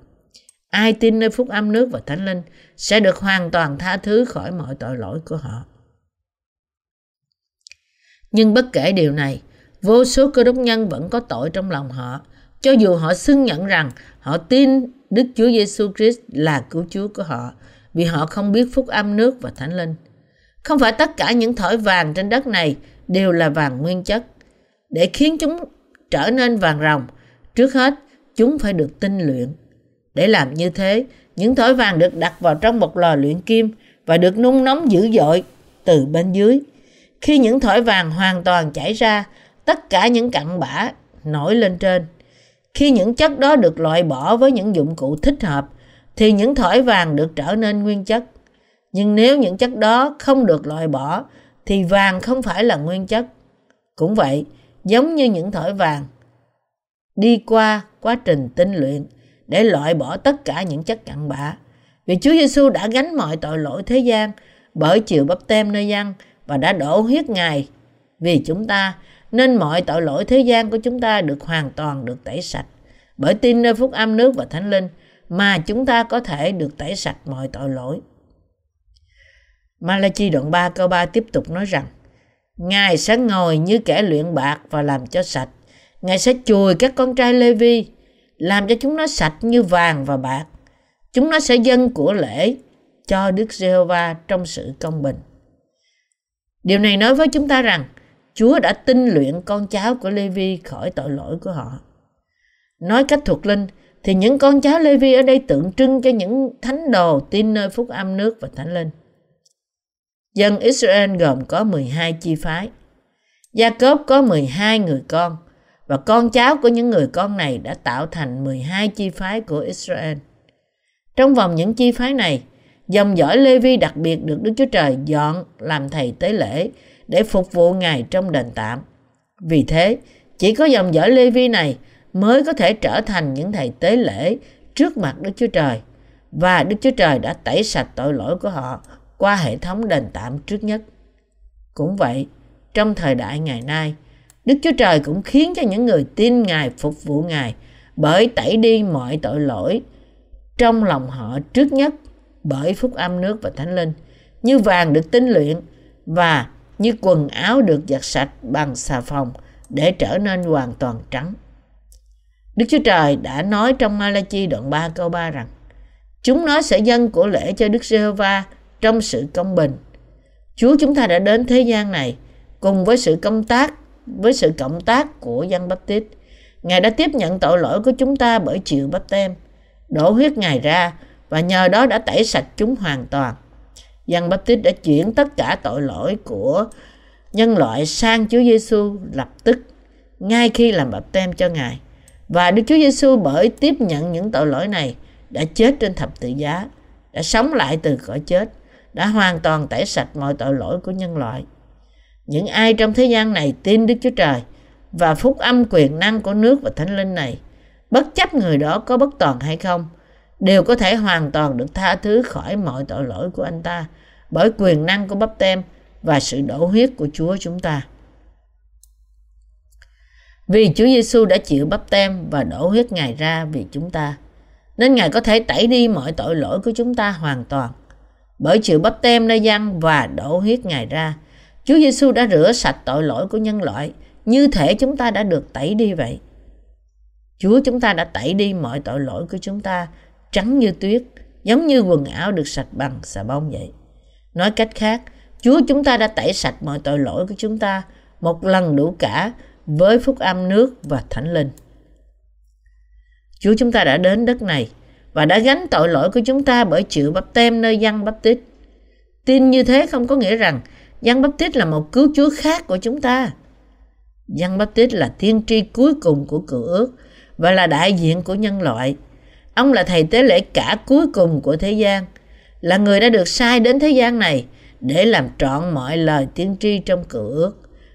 Ai tin nơi phúc âm nước và thánh linh sẽ được hoàn toàn tha thứ khỏi mọi tội lỗi của họ. Nhưng bất kể điều này, vô số cơ đốc nhân vẫn có tội trong lòng họ, cho dù họ xưng nhận rằng họ tin Đức Chúa Giêsu Christ là cứu Chúa của họ, vì họ không biết phúc âm nước và thánh linh. Không phải tất cả những thỏi vàng trên đất này đều là vàng nguyên chất. Để khiến chúng trở nên vàng ròng, trước hết chúng phải được tinh luyện. Để làm như thế, những thỏi vàng được đặt vào trong một lò luyện kim và được nung nóng dữ dội từ bên dưới. Khi những thỏi vàng hoàn toàn chảy ra, tất cả những cặn bã nổi lên trên. Khi những chất đó được loại bỏ với những dụng cụ thích hợp, thì những thỏi vàng được trở nên nguyên chất. Nhưng nếu những chất đó không được loại bỏ, thì vàng không phải là nguyên chất. Cũng vậy, giống như những thỏi vàng, đi qua quá trình tinh luyện để loại bỏ tất cả những chất cặn bã. Vì Chúa Giêsu đã gánh mọi tội lỗi thế gian bởi chịu bắp tem nơi dân và đã đổ huyết Ngài vì chúng ta nên mọi tội lỗi thế gian của chúng ta được hoàn toàn được tẩy sạch bởi tin nơi phúc âm nước và thánh linh mà chúng ta có thể được tẩy sạch mọi tội lỗi. Malachi đoạn 3 câu 3 tiếp tục nói rằng Ngài sẽ ngồi như kẻ luyện bạc và làm cho sạch. Ngài sẽ chùi các con trai Lê Vi, làm cho chúng nó sạch như vàng và bạc. Chúng nó sẽ dâng của lễ cho Đức Giê-hô-va trong sự công bình. Điều này nói với chúng ta rằng Chúa đã tinh luyện con cháu của Lê Vi khỏi tội lỗi của họ. Nói cách thuộc linh, thì những con cháu Lê Vi ở đây tượng trưng cho những thánh đồ tin nơi phúc âm nước và thánh linh. Dân Israel gồm có 12 chi phái. Gia Cốp có 12 người con và con cháu của những người con này đã tạo thành 12 chi phái của Israel. Trong vòng những chi phái này, dòng dõi Lê Vi đặc biệt được Đức Chúa Trời dọn làm thầy tế lễ để phục vụ Ngài trong đền tạm. Vì thế, chỉ có dòng dõi Lê Vi này mới có thể trở thành những thầy tế lễ trước mặt Đức Chúa Trời. Và Đức Chúa Trời đã tẩy sạch tội lỗi của họ qua hệ thống đền tạm trước nhất. Cũng vậy, trong thời đại ngày nay, Đức Chúa Trời cũng khiến cho những người tin Ngài phục vụ Ngài bởi tẩy đi mọi tội lỗi trong lòng họ trước nhất bởi phúc âm nước và thánh linh như vàng được tinh luyện và như quần áo được giặt sạch bằng xà phòng để trở nên hoàn toàn trắng. Đức Chúa Trời đã nói trong Malachi đoạn 3 câu 3 rằng Chúng nó sẽ dâng của lễ cho Đức Giê-hô-va trong sự công bình. Chúa chúng ta đã đến thế gian này cùng với sự công tác, với sự cộng tác của dân bắp tít. Ngài đã tiếp nhận tội lỗi của chúng ta bởi chịu bắp tem, đổ huyết Ngài ra và nhờ đó đã tẩy sạch chúng hoàn toàn. Dân bắp tít đã chuyển tất cả tội lỗi của nhân loại sang Chúa Giêsu lập tức ngay khi làm bắp tem cho Ngài. Và Đức Chúa Giêsu bởi tiếp nhận những tội lỗi này đã chết trên thập tự giá, đã sống lại từ cõi chết, đã hoàn toàn tẩy sạch mọi tội lỗi của nhân loại. Những ai trong thế gian này tin Đức Chúa Trời và phúc âm quyền năng của nước và thánh linh này, bất chấp người đó có bất toàn hay không, đều có thể hoàn toàn được tha thứ khỏi mọi tội lỗi của anh ta bởi quyền năng của bắp tem và sự đổ huyết của Chúa chúng ta. Vì Chúa Giêsu đã chịu bắp tem và đổ huyết Ngài ra vì chúng ta. nên Ngài có thể tẩy đi mọi tội lỗi của chúng ta hoàn toàn. Bởi chịu bắp tem nơi dân và đổ huyết Ngài ra, Chúa Giêsu đã rửa sạch tội lỗi của nhân loại như thể chúng ta đã được tẩy đi vậy. Chúa chúng ta đã tẩy đi mọi tội lỗi của chúng ta trắng như tuyết, giống như quần áo được sạch bằng xà bông vậy. Nói cách khác, Chúa chúng ta đã tẩy sạch mọi tội lỗi của chúng ta một lần đủ cả với phúc âm nước và thánh linh. Chúa chúng ta đã đến đất này và đã gánh tội lỗi của chúng ta bởi chịu bắp tem nơi dân bắp tít. Tin như thế không có nghĩa rằng dân bắp tít là một cứu chúa khác của chúng ta. Dân bắp tít là tiên tri cuối cùng của cựu ước và là đại diện của nhân loại. Ông là thầy tế lễ cả cuối cùng của thế gian, là người đã được sai đến thế gian này để làm trọn mọi lời tiên tri trong cựu ước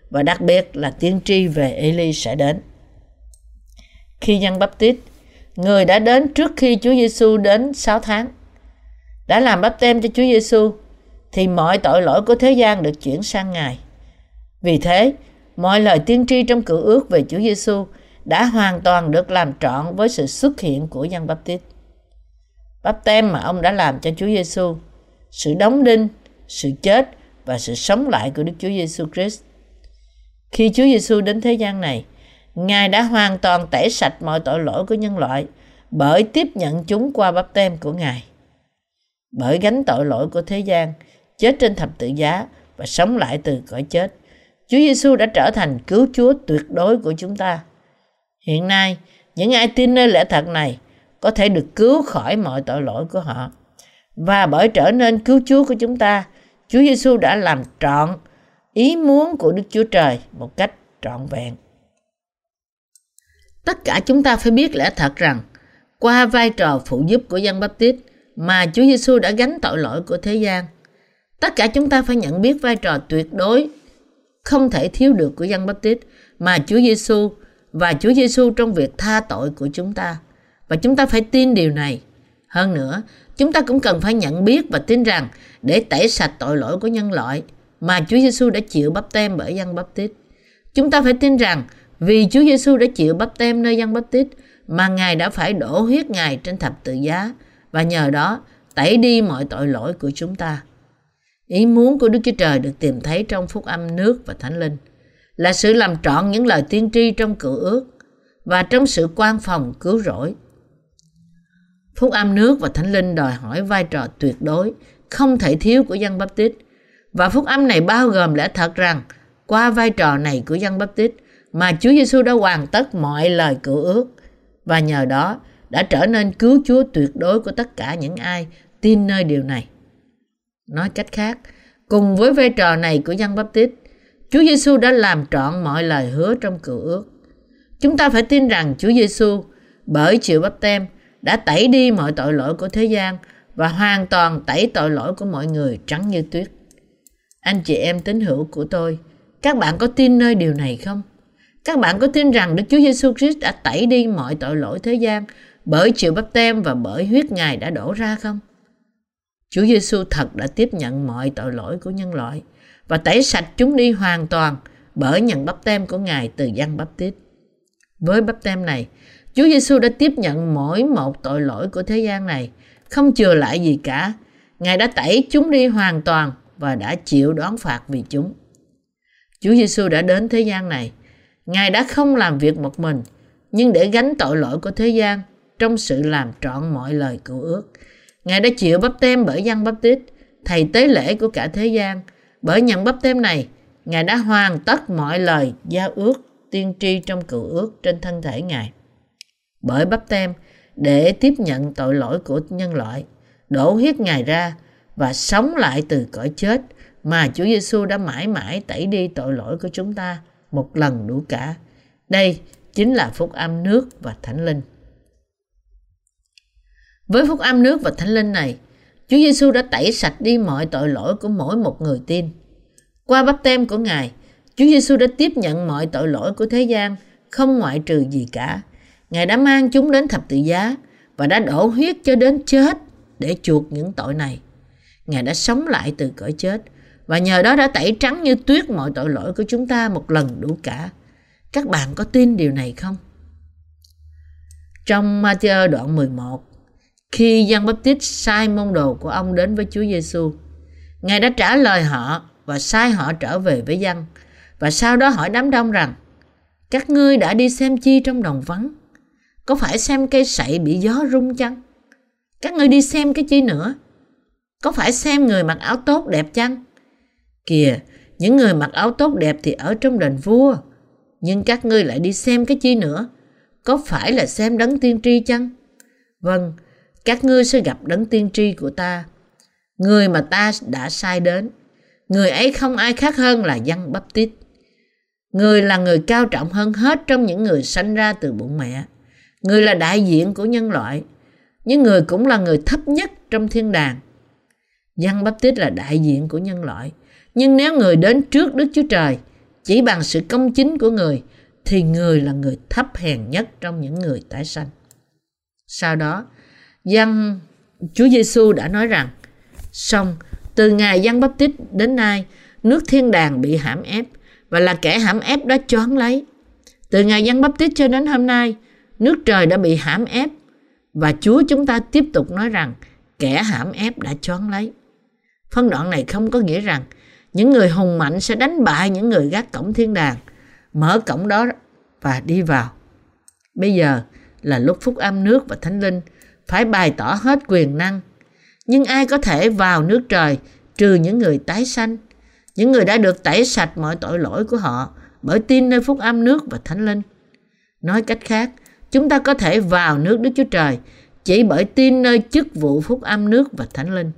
và đặc biệt là tiên tri về Eli sẽ đến. Khi dân bắp tít, người đã đến trước khi Chúa Giêsu đến 6 tháng, đã làm bắp tem cho Chúa Giêsu thì mọi tội lỗi của thế gian được chuyển sang Ngài. Vì thế, mọi lời tiên tri trong cựu ước về Chúa Giêsu đã hoàn toàn được làm trọn với sự xuất hiện của dân bắp tít. Bắp tem mà ông đã làm cho Chúa Giêsu, sự đóng đinh, sự chết và sự sống lại của Đức Chúa Giêsu Christ. Khi Chúa Giêsu đến thế gian này, Ngài đã hoàn toàn tẩy sạch mọi tội lỗi của nhân loại bởi tiếp nhận chúng qua bắp tem của Ngài. Bởi gánh tội lỗi của thế gian, chết trên thập tự giá và sống lại từ cõi chết, Chúa Giêsu đã trở thành cứu Chúa tuyệt đối của chúng ta. Hiện nay, những ai tin nơi lẽ thật này có thể được cứu khỏi mọi tội lỗi của họ. Và bởi trở nên cứu Chúa của chúng ta, Chúa Giêsu đã làm trọn ý muốn của Đức Chúa Trời một cách trọn vẹn. Tất cả chúng ta phải biết lẽ thật rằng qua vai trò phụ giúp của dân bắp tít mà Chúa Giêsu đã gánh tội lỗi của thế gian. Tất cả chúng ta phải nhận biết vai trò tuyệt đối không thể thiếu được của dân bắp tít mà Chúa Giêsu và Chúa Giêsu trong việc tha tội của chúng ta. Và chúng ta phải tin điều này. Hơn nữa, chúng ta cũng cần phải nhận biết và tin rằng để tẩy sạch tội lỗi của nhân loại mà Chúa Giêsu đã chịu bắp tem bởi dân bắp tít. Chúng ta phải tin rằng vì Chúa Giêsu đã chịu bắp tem nơi dân bắp tít mà Ngài đã phải đổ huyết Ngài trên thập tự giá và nhờ đó tẩy đi mọi tội lỗi của chúng ta. Ý muốn của Đức Chúa Trời được tìm thấy trong phúc âm nước và thánh linh là sự làm trọn những lời tiên tri trong cựu ước và trong sự quan phòng cứu rỗi. Phúc âm nước và thánh linh đòi hỏi vai trò tuyệt đối, không thể thiếu của dân bắp tít. Và phúc âm này bao gồm lẽ thật rằng qua vai trò này của dân bắp tít mà Chúa Giêsu đã hoàn tất mọi lời cựu ước và nhờ đó đã trở nên cứu Chúa tuyệt đối của tất cả những ai tin nơi điều này. Nói cách khác, cùng với vai trò này của dân báp tít, Chúa Giêsu đã làm trọn mọi lời hứa trong cựu ước. Chúng ta phải tin rằng Chúa Giêsu bởi chịu bắp tem đã tẩy đi mọi tội lỗi của thế gian và hoàn toàn tẩy tội lỗi của mọi người trắng như tuyết. Anh chị em tín hữu của tôi, các bạn có tin nơi điều này không? Các bạn có tin rằng Đức Chúa Giêsu Christ đã tẩy đi mọi tội lỗi thế gian bởi chịu bắp tem và bởi huyết Ngài đã đổ ra không? Chúa Giêsu thật đã tiếp nhận mọi tội lỗi của nhân loại và tẩy sạch chúng đi hoàn toàn bởi nhận bắp tem của Ngài từ dân bắp tít. Với bắp tem này, Chúa Giêsu đã tiếp nhận mỗi một tội lỗi của thế gian này, không chừa lại gì cả. Ngài đã tẩy chúng đi hoàn toàn và đã chịu đón phạt vì chúng. Chúa Giêsu đã đến thế gian này. Ngài đã không làm việc một mình, nhưng để gánh tội lỗi của thế gian trong sự làm trọn mọi lời cựu ước. Ngài đã chịu bắp tem bởi dân bắp tít, thầy tế lễ của cả thế gian – bởi nhận bắp tem này, Ngài đã hoàn tất mọi lời giao ước tiên tri trong cựu ước trên thân thể Ngài. Bởi bắp tem, để tiếp nhận tội lỗi của nhân loại, đổ huyết Ngài ra và sống lại từ cõi chết mà Chúa Giêsu đã mãi mãi tẩy đi tội lỗi của chúng ta một lần đủ cả. Đây chính là phúc âm nước và thánh linh. Với phúc âm nước và thánh linh này, Chúa Giêsu đã tẩy sạch đi mọi tội lỗi của mỗi một người tin. Qua bắp tem của Ngài, Chúa Giêsu đã tiếp nhận mọi tội lỗi của thế gian, không ngoại trừ gì cả. Ngài đã mang chúng đến thập tự giá và đã đổ huyết cho đến chết để chuộc những tội này. Ngài đã sống lại từ cõi chết và nhờ đó đã tẩy trắng như tuyết mọi tội lỗi của chúng ta một lần đủ cả. Các bạn có tin điều này không? Trong Matthew đoạn 11, Khi Giăng Baptist sai môn đồ của ông đến với Chúa Giêsu, Ngài đã trả lời họ và sai họ trở về với dân và sau đó hỏi đám đông rằng các ngươi đã đi xem chi trong đồng vắng? Có phải xem cây sậy bị gió rung chăng? Các ngươi đi xem cái chi nữa? Có phải xem người mặc áo tốt đẹp chăng? Kìa. Những người mặc áo tốt đẹp thì ở trong đền vua. Nhưng các ngươi lại đi xem cái chi nữa? Có phải là xem đấng tiên tri chăng? Vâng các ngươi sẽ gặp đấng tiên tri của ta. Người mà ta đã sai đến. Người ấy không ai khác hơn là dân bắp tít người là người cao trọng hơn hết trong những người sanh ra từ bụng mẹ. Người là đại diện của nhân loại. Nhưng người cũng là người thấp nhất trong thiên đàng. Dân bắp tít là đại diện của nhân loại nhưng nếu người đến trước đức chúa trời, chỉ bằng sự công chính của người, thì người là người thấp hèn nhất trong những người tái sanh sau đó, dân chúa giêsu đã nói rằng, xong, từ ngày dân bắp tít đến nay, nước thiên đàng bị hãm ép, và là kẻ hãm ép đã choáng lấy từ ngày dân bắp tít cho đến hôm nay, nước trời đã bị hãm ép, và Chúa chúng ta tiếp tục nói rằng, kẻ hãm ép đã choáng lấy. Phân đoạn này không có nghĩa rằng những người hùng mạnh sẽ đánh bại những người gác cổng thiên đàng, mở cổng đó và đi vào. Bây giờ là lúc phúc âm nước và thánh linh phải bày tỏ hết quyền năng. Nhưng ai có thể vào nước trời trừ những người tái sanh, những người đã được tẩy sạch mọi tội lỗi của họ bởi tin nơi phúc âm nước và thánh linh. Nói cách khác, chúng ta có thể vào nước Đức Chúa Trời chỉ bởi tin nơi chức vụ phúc âm nước và thánh linh.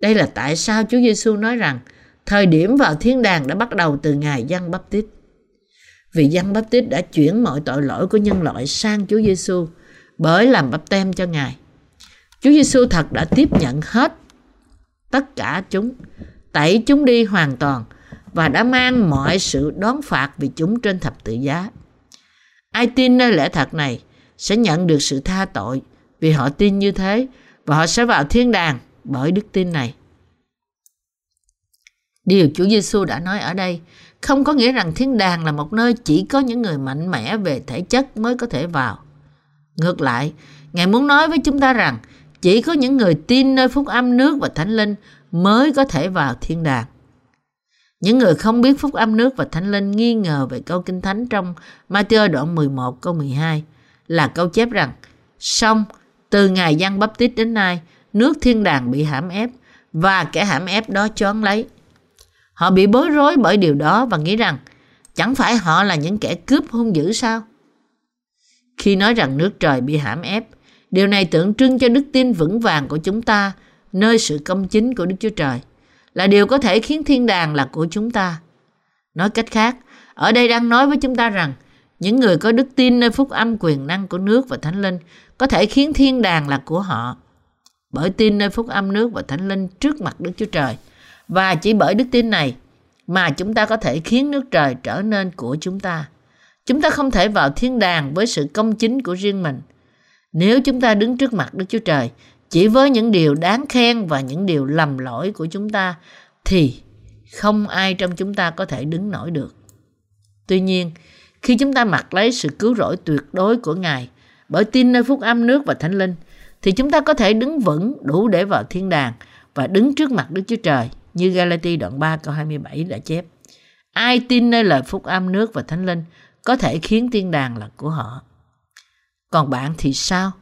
Đây là tại sao Chúa Giêsu nói rằng thời điểm vào thiên đàng đã bắt đầu từ ngày Giăng Bắp Tít. Vì Giăng Bắp Tít đã chuyển mọi tội lỗi của nhân loại sang Chúa Giêsu bởi làm bắp tem cho Ngài. Chúa Giêsu thật đã tiếp nhận hết tất cả chúng, tẩy chúng đi hoàn toàn và đã mang mọi sự đón phạt vì chúng trên thập tự giá. Ai tin nơi lẽ thật này sẽ nhận được sự tha tội vì họ tin như thế và họ sẽ vào thiên đàng bởi đức tin này. Điều Chúa Giêsu đã nói ở đây không có nghĩa rằng thiên đàng là một nơi chỉ có những người mạnh mẽ về thể chất mới có thể vào. Ngược lại, Ngài muốn nói với chúng ta rằng chỉ có những người tin nơi phúc âm nước và thánh linh mới có thể vào thiên đàng. Những người không biết phúc âm nước và thánh linh nghi ngờ về câu kinh thánh trong Matthew đoạn 11 câu 12 là câu chép rằng Xong, từ ngày dân bắp tít đến nay, nước thiên đàng bị hãm ép và kẻ hãm ép đó choán lấy. Họ bị bối rối bởi điều đó và nghĩ rằng chẳng phải họ là những kẻ cướp hung dữ sao? Khi nói rằng nước trời bị hãm ép, điều này tượng trưng cho đức tin vững vàng của chúng ta nơi sự công chính của Đức Chúa Trời là điều có thể khiến thiên đàng là của chúng ta. Nói cách khác, ở đây đang nói với chúng ta rằng những người có đức tin nơi phúc âm quyền năng của nước và thánh linh có thể khiến thiên đàng là của họ. Bởi tin nơi phúc âm nước và thánh linh trước mặt Đức Chúa Trời. Và chỉ bởi đức tin này mà chúng ta có thể khiến nước trời trở nên của chúng ta. Chúng ta không thể vào thiên đàng với sự công chính của riêng mình. Nếu chúng ta đứng trước mặt Đức Chúa Trời chỉ với những điều đáng khen và những điều lầm lỗi của chúng ta thì không ai trong chúng ta có thể đứng nổi được. Tuy nhiên, khi chúng ta mặc lấy sự cứu rỗi tuyệt đối của Ngài bởi tin nơi phúc âm nước và thánh linh, thì chúng ta có thể đứng vững đủ để vào thiên đàng và đứng trước mặt Đức Chúa Trời như Galati đoạn 3 câu 27 đã chép. Ai tin nơi lời phúc âm nước và thánh linh có thể khiến thiên đàng là của họ. Còn bạn thì sao?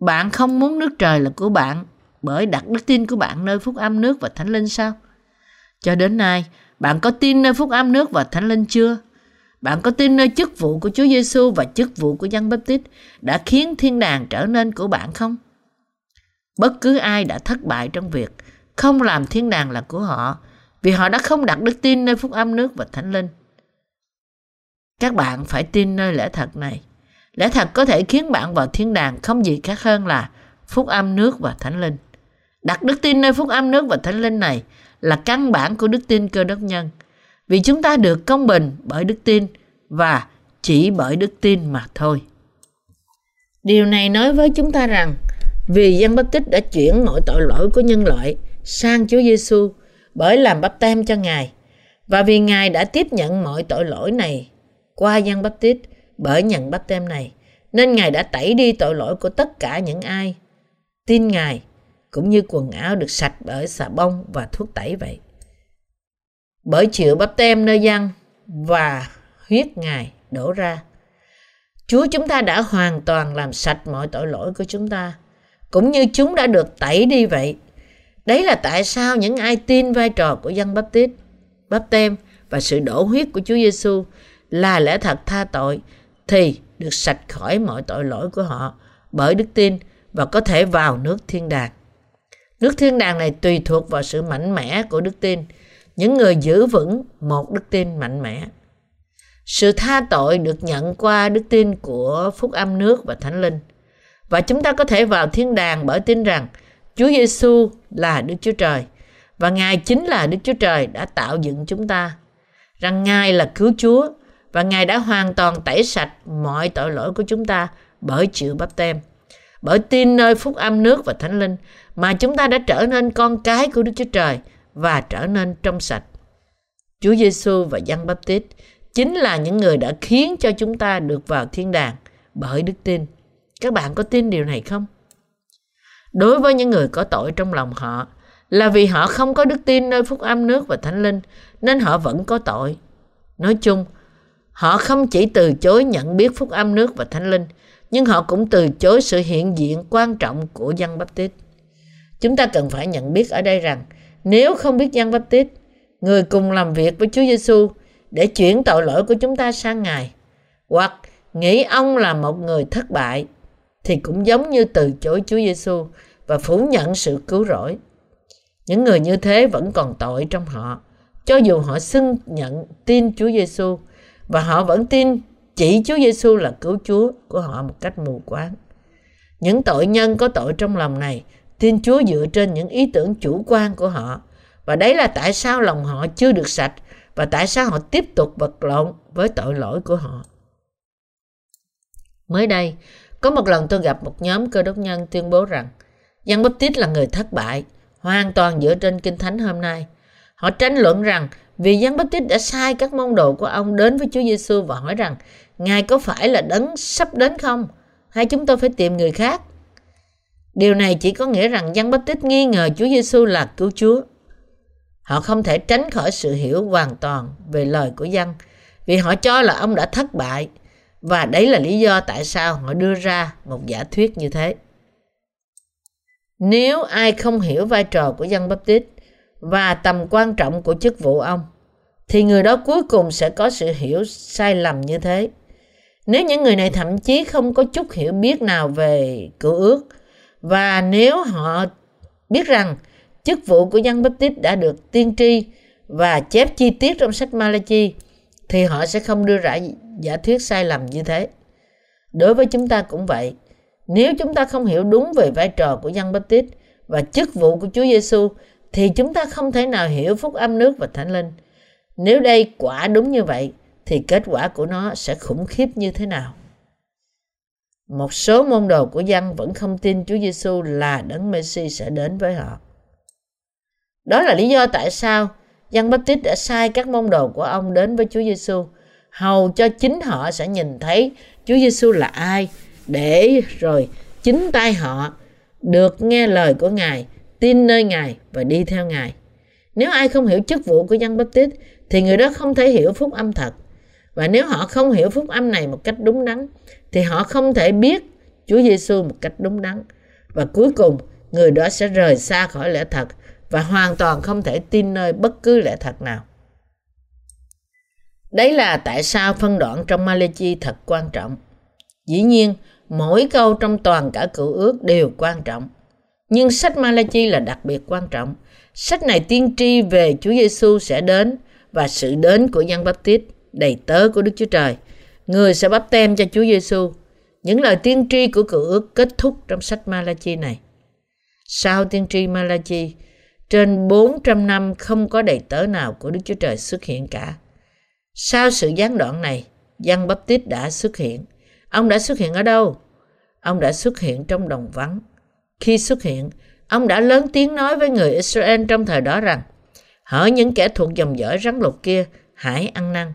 Bạn không muốn nước trời là của bạn bởi đặt đức tin của bạn nơi phúc âm nước và thánh linh sao? Cho đến nay, bạn có tin nơi phúc âm nước và thánh linh chưa? Bạn có tin nơi chức vụ của Chúa Giêsu và chức vụ của dân Baptist đã khiến thiên đàng trở nên của bạn không? Bất cứ ai đã thất bại trong việc không làm thiên đàng là của họ vì họ đã không đặt đức tin nơi phúc âm nước và thánh linh. Các bạn phải tin nơi lẽ thật này. Lẽ thật có thể khiến bạn vào thiên đàng không gì khác hơn là phúc âm nước và thánh linh. Đặt đức tin nơi phúc âm nước và thánh linh này là căn bản của đức tin cơ đốc nhân. Vì chúng ta được công bình bởi đức tin và chỉ bởi đức tin mà thôi. Điều này nói với chúng ta rằng, vì dân bắp tích đã chuyển mọi tội lỗi của nhân loại sang Chúa Giêsu bởi làm bắp tem cho Ngài và vì Ngài đã tiếp nhận mọi tội lỗi này qua dân bắp tít bởi nhận bắp tem này nên Ngài đã tẩy đi tội lỗi của tất cả những ai tin Ngài cũng như quần áo được sạch bởi xà bông và thuốc tẩy vậy. Bởi chịu bắp tem nơi dân và huyết Ngài đổ ra. Chúa chúng ta đã hoàn toàn làm sạch mọi tội lỗi của chúng ta, cũng như chúng đã được tẩy đi vậy. Đấy là tại sao những ai tin vai trò của dân bắp tít, bắp tem và sự đổ huyết của Chúa Giêsu là lẽ thật tha tội thì được sạch khỏi mọi tội lỗi của họ bởi đức tin và có thể vào nước thiên đàng. Nước thiên đàng này tùy thuộc vào sự mạnh mẽ của đức tin, những người giữ vững một đức tin mạnh mẽ. Sự tha tội được nhận qua đức tin của phúc âm nước và thánh linh. Và chúng ta có thể vào thiên đàng bởi tin rằng Chúa Giêsu là Đức Chúa Trời, và Ngài chính là Đức Chúa Trời đã tạo dựng chúng ta. Rằng Ngài là cứu Chúa, và Ngài đã hoàn toàn tẩy sạch mọi tội lỗi của chúng ta bởi chịu bắp tem. Bởi tin nơi phúc âm nước và thánh linh mà chúng ta đã trở nên con cái của Đức Chúa Trời và trở nên trong sạch. Chúa Giêsu và Giăng Báp Tít chính là những người đã khiến cho chúng ta được vào thiên đàng bởi đức tin. Các bạn có tin điều này không? Đối với những người có tội trong lòng họ là vì họ không có đức tin nơi phúc âm nước và thánh linh nên họ vẫn có tội. Nói chung, họ không chỉ từ chối nhận biết phúc âm nước và thánh linh nhưng họ cũng từ chối sự hiện diện quan trọng của dân bắp tít. Chúng ta cần phải nhận biết ở đây rằng nếu không biết dân bắp tít, người cùng làm việc với Chúa Giêsu để chuyển tội lỗi của chúng ta sang Ngài, hoặc nghĩ ông là một người thất bại, thì cũng giống như từ chối Chúa Giêsu và phủ nhận sự cứu rỗi. Những người như thế vẫn còn tội trong họ, cho dù họ xưng nhận tin Chúa Giêsu và họ vẫn tin chỉ Chúa Giêsu là cứu Chúa của họ một cách mù quáng. Những tội nhân có tội trong lòng này tin Chúa dựa trên những ý tưởng chủ quan của họ và đấy là tại sao lòng họ chưa được sạch và tại sao họ tiếp tục vật lộn với tội lỗi của họ. Mới đây, có một lần tôi gặp một nhóm cơ đốc nhân tuyên bố rằng Giăng Báp Tít là người thất bại, hoàn toàn dựa trên Kinh Thánh hôm nay. Họ tranh luận rằng vì Giăng Báp Tít đã sai các môn đồ của ông đến với Chúa Giêsu và hỏi rằng Ngài có phải là đấng sắp đến không? Hay chúng tôi phải tìm người khác? Điều này chỉ có nghĩa rằng Giăng Báp Tít nghi ngờ Chúa Giêsu là cứu Chúa. Họ không thể tránh khỏi sự hiểu hoàn toàn về lời của Giăng vì họ cho là ông đã thất bại và đấy là lý do tại sao họ đưa ra một giả thuyết như thế. Nếu ai không hiểu vai trò của dân Baptist và tầm quan trọng của chức vụ ông, thì người đó cuối cùng sẽ có sự hiểu sai lầm như thế. Nếu những người này thậm chí không có chút hiểu biết nào về cựu ước và nếu họ biết rằng chức vụ của dân Baptist đã được tiên tri và chép chi tiết trong sách Malachi thì họ sẽ không đưa ra giả thuyết sai lầm như thế. Đối với chúng ta cũng vậy. Nếu chúng ta không hiểu đúng về vai trò của dân Baptist và chức vụ của Chúa Giêsu thì chúng ta không thể nào hiểu phúc âm nước và thánh linh. Nếu đây quả đúng như vậy, thì kết quả của nó sẽ khủng khiếp như thế nào? Một số môn đồ của dân vẫn không tin Chúa Giêsu là đấng Messi sẽ đến với họ. Đó là lý do tại sao Giăng Baptist đã sai các môn đồ của ông đến với Chúa Giêsu hầu cho chính họ sẽ nhìn thấy Chúa Giêsu là ai để rồi chính tay họ được nghe lời của Ngài, tin nơi Ngài và đi theo Ngài. Nếu ai không hiểu chức vụ của Giăng Baptist thì người đó không thể hiểu phúc âm thật. Và nếu họ không hiểu phúc âm này một cách đúng đắn thì họ không thể biết Chúa Giêsu một cách đúng đắn. Và cuối cùng người đó sẽ rời xa khỏi lẽ thật và hoàn toàn không thể tin nơi bất cứ lẽ thật nào. Đấy là tại sao phân đoạn trong Malachi thật quan trọng. Dĩ nhiên, mỗi câu trong toàn cả cựu ước đều quan trọng. Nhưng sách Malachi là đặc biệt quan trọng. Sách này tiên tri về Chúa Giêsu sẽ đến và sự đến của dân Baptist, đầy tớ của Đức Chúa Trời. Người sẽ bắp tem cho Chúa Giêsu. Những lời tiên tri của cựu ước kết thúc trong sách Malachi này. Sau tiên tri Malachi, trên 400 năm không có đầy tớ nào của Đức Chúa Trời xuất hiện cả. Sau sự gián đoạn này, Giăng tít đã xuất hiện. Ông đã xuất hiện ở đâu? Ông đã xuất hiện trong đồng vắng. Khi xuất hiện, ông đã lớn tiếng nói với người Israel trong thời đó rằng hỡi những kẻ thuộc dòng dõi rắn lục kia, hãy ăn năn.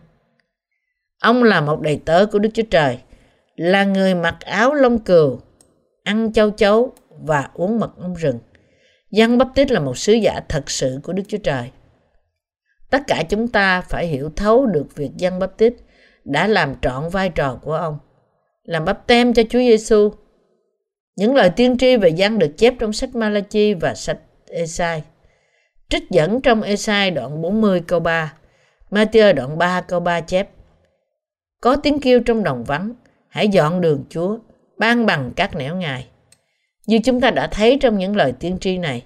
Ông là một đầy tớ của Đức Chúa Trời, là người mặc áo lông cừu, ăn châu chấu và uống mật ong rừng. Giăng Bắp Tít là một sứ giả thật sự của Đức Chúa Trời. Tất cả chúng ta phải hiểu thấu được việc Giăng Bắp Tít đã làm trọn vai trò của ông, làm bắp tem cho Chúa Giêsu. Những lời tiên tri về Giăng được chép trong sách Malachi và sách Esai. Trích dẫn trong Esai đoạn 40 câu 3, Matthew đoạn 3 câu 3 chép. Có tiếng kêu trong đồng vắng, hãy dọn đường Chúa, ban bằng các nẻo ngài. Như chúng ta đã thấy trong những lời tiên tri này,